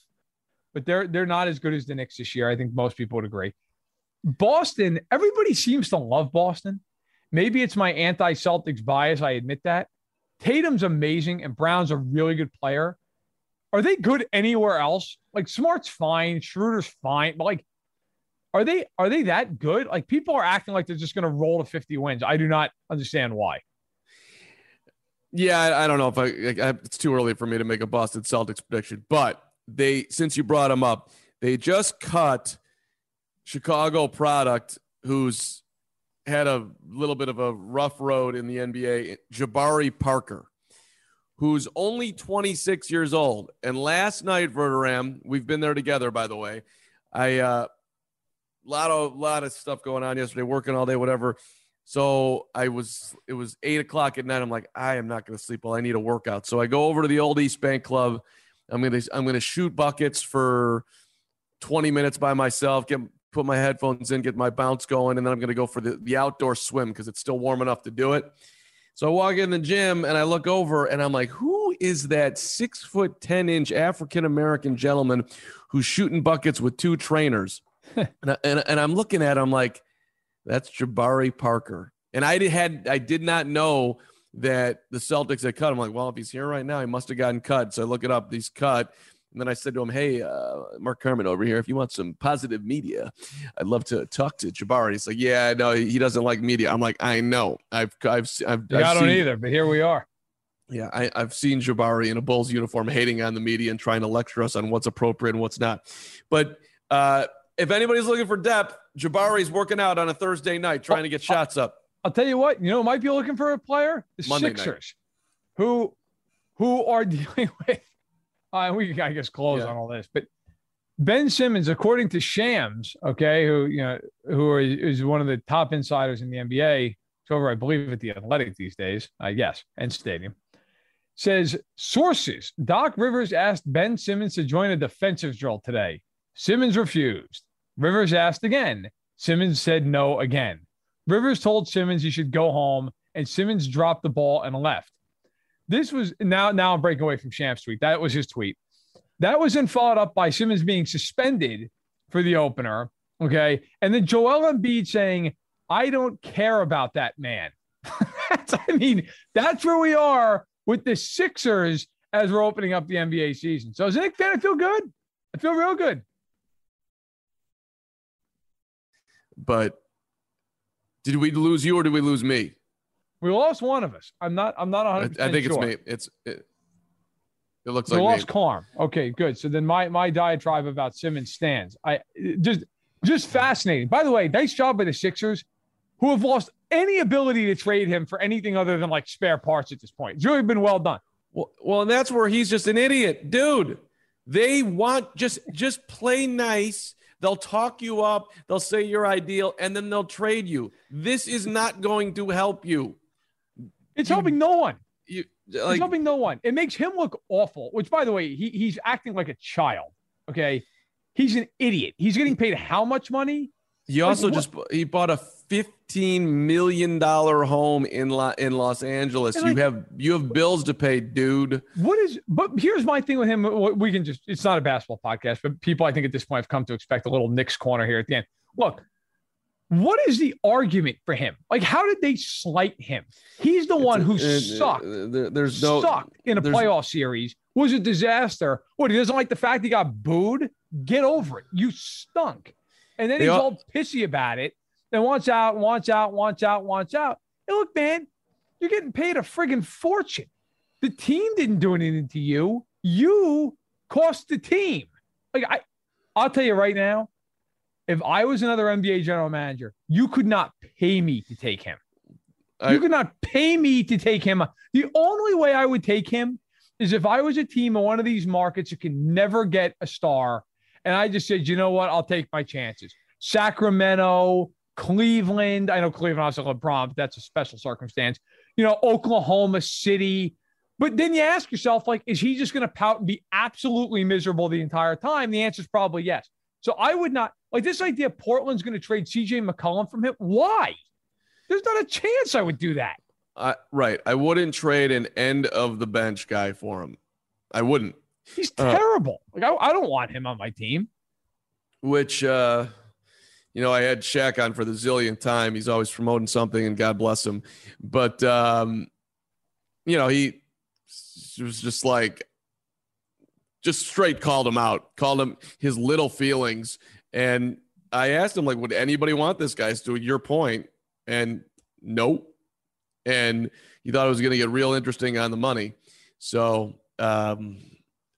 but they're they're not as good as the Knicks this year. I think most people would agree. Boston, everybody seems to love Boston. Maybe it's my anti Celtics bias. I admit that. Tatum's amazing and Brown's a really good player. Are they good anywhere else? Like Smart's fine, Schroeder's fine, but like, are they are they that good? Like people are acting like they're just going to roll to 50 wins. I do not understand why. Yeah, I, I don't know if I, I, it's too early for me to make a Boston Celtics prediction, but they since you brought them up, they just cut Chicago product who's had a little bit of a rough road in the NBA, Jabari Parker, who's only 26 years old. And last night, Verderame, we've been there together, by the way. I uh lot of lot of stuff going on yesterday, working all day, whatever. So I was it was eight o'clock at night. I'm like, I am not gonna sleep well. I need a workout. So I go over to the old East Bank Club. I'm gonna I'm gonna shoot buckets for 20 minutes by myself, get put my headphones in, get my bounce going, and then I'm going to go for the, the outdoor swim because it's still warm enough to do it. So I walk in the gym and I look over and I'm like, who is that six foot 10 inch African American gentleman who's shooting buckets with two trainers? [LAUGHS] and, I, and, and I'm looking at him like, that's Jabari Parker. And I had I did not know that the Celtics had cut him. Like, well, if he's here right now, he must have gotten cut. So I look it up. He's cut. And then I said to him, Hey, uh, Mark Carman over here, if you want some positive media, I'd love to talk to Jabari. He's like, Yeah, no, he doesn't like media. I'm like, I know. I've, I've, I've, yeah, I've I don't seen, either, but here we are. Yeah, I, I've seen Jabari in a Bulls uniform hating on the media and trying to lecture us on what's appropriate and what's not. But uh, if anybody's looking for depth, Jabari's working out on a Thursday night trying to get shots up. I'll tell you what, you know, might be looking for a player. The Monday Sixers, night. who who are [LAUGHS] dealing with uh, we I guess, close Yeah. on all this. But Ben Simmons, according to Shams, okay, who you know, who is is one of the top insiders in the NBA, it's over, I believe, at the Athletic these days, I guess, and Stadium, says sources. Doc Rivers asked Ben Simmons to join a defensive drill today. Simmons refused. Rivers asked again. Simmons said no again. Rivers told Simmons he should go home, and Simmons dropped the ball and left. This was now now I'm breaking away from Shams' tweet. That was his tweet. That was then followed up by Simmons being suspended for the opener. Okay. And then Joel Embiid saying, I don't care about that man. [LAUGHS] I mean, that's where we are with the Sixers as we're opening up the NBA season. So as a Knicks fan, I feel good. I feel real good. But did we lose you or did we lose me? We lost one of us. I'm not. I'm not I, 100. I think sure. it's me. It's it, it looks like We like lost me. Carm. Okay, good. So then my my diatribe about Simmons stands. I just just fascinating. By the way, nice job by the Sixers, who have lost any ability to trade him for anything other than like spare parts at this point. It's really been well done. Well, well, and that's where he's just an idiot, dude. They want just just play nice. They'll talk you up. They'll say you're ideal, and then they'll trade you. This is not going to help you. It's helping no one. You It's like helping no one. It makes him look awful. Which, by the way, he he's acting like a child. Okay, he's an idiot. He's getting paid how much money? he also what- just he bought a fifteen million dollar home in La, in Los Angeles. And you like- have you have bills to pay, dude. What is? But here's my thing with him. We can just. It's not a basketball podcast, but people I think at this point have come to expect a little Knicks corner here at the end. Look, what is the argument for him? Like, how did they slight him? He's the one who Uh, uh, sucked. uh, there- there's no sucked in a playoff series. Was a disaster. What he doesn't like the fact he got booed. Get over it. You stunk. And then he's all- all pissy about it. Then wants out, wants out, wants out, wants out. Hey, look, man, you're getting paid a friggin' fortune. The team didn't do anything to you. You cost the team. Like I, I'll tell you right now, if I was another NBA general manager, you could not pay me to take him. I- you could not pay me to take him. The only way I would take him is if I was a team in one of these markets that can never get a star, and I just said, you know what, I'll take my chances. Sacramento, Cleveland. I know Cleveland also LeBron, but that's a special circumstance. You know, Oklahoma City. But then you ask yourself, like, is he just going to pout and be absolutely miserable the entire time? The answer is probably yes. So I would not like this idea. Portland's going to trade CJ McCollum from him. Why? There's not a chance I would do that. I, right. I wouldn't trade an end of the bench guy for him. I wouldn't. He's Uh, terrible. Like I, I don't want him on my team. Which uh you know, I had Shaq on for the zillionth time. He's always promoting something, and God bless him. But um, you know, he was just like, just straight called him out, called him his little feelings, and I asked him like, would anybody want this guy? To your point, and nope. And he thought it was going to get real interesting on the money. So um,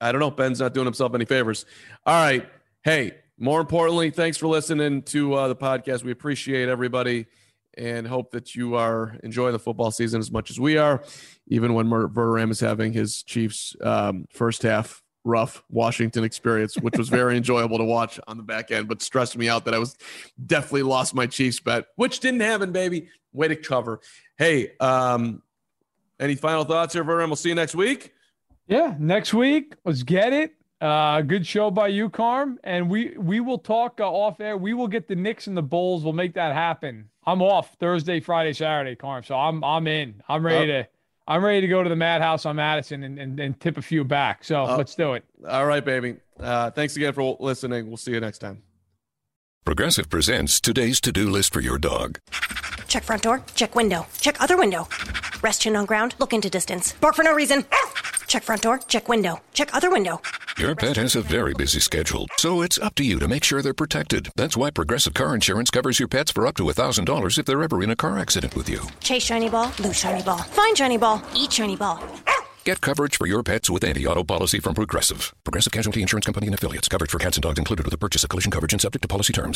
I don't know. Ben's not doing himself any favors. All right. Hey, more importantly, thanks for listening to uh, the podcast. We appreciate everybody and hope that you are enjoying the football season as much as we are, even when Verderame is having his Chiefs um, first half rough Washington experience, which was very [LAUGHS] enjoyable to watch on the back end, but stressed me out that I was definitely lost my Chiefs bet, which didn't happen, baby. Way to cover. Hey, um, any final thoughts here, Verderame? We'll see you next week. Yeah, next week. Let's get it. Uh, good show by you, Carm, and we we will talk uh, off air. We will get the Knicks and the Bulls. We'll make that happen. I'm off Thursday, Friday, Saturday, Carm. So I'm I'm in. I'm ready to I'm ready to go to the Madhouse on Madison and, and, and tip a few back. So uh, let's do it. All right, baby. Uh, thanks again for listening. We'll see you next time. Progressive presents today's to-do list for your dog. Check front door. Check window. Check other window. Rest chin on ground. Look into distance. Bark for no reason. Check front door, check window, check other window. Your pet has a very busy schedule, so it's up to you to make sure they're protected. That's why Progressive Car Insurance covers your pets for up to $1,000 if they're ever in a car accident with you. Chase shiny ball, lose shiny ball. Find shiny ball, eat shiny ball. Get coverage for your pets with any auto policy from Progressive. Progressive Casualty Insurance Company and affiliates. Coverage for cats and dogs included with the purchase of collision coverage and subject to policy terms.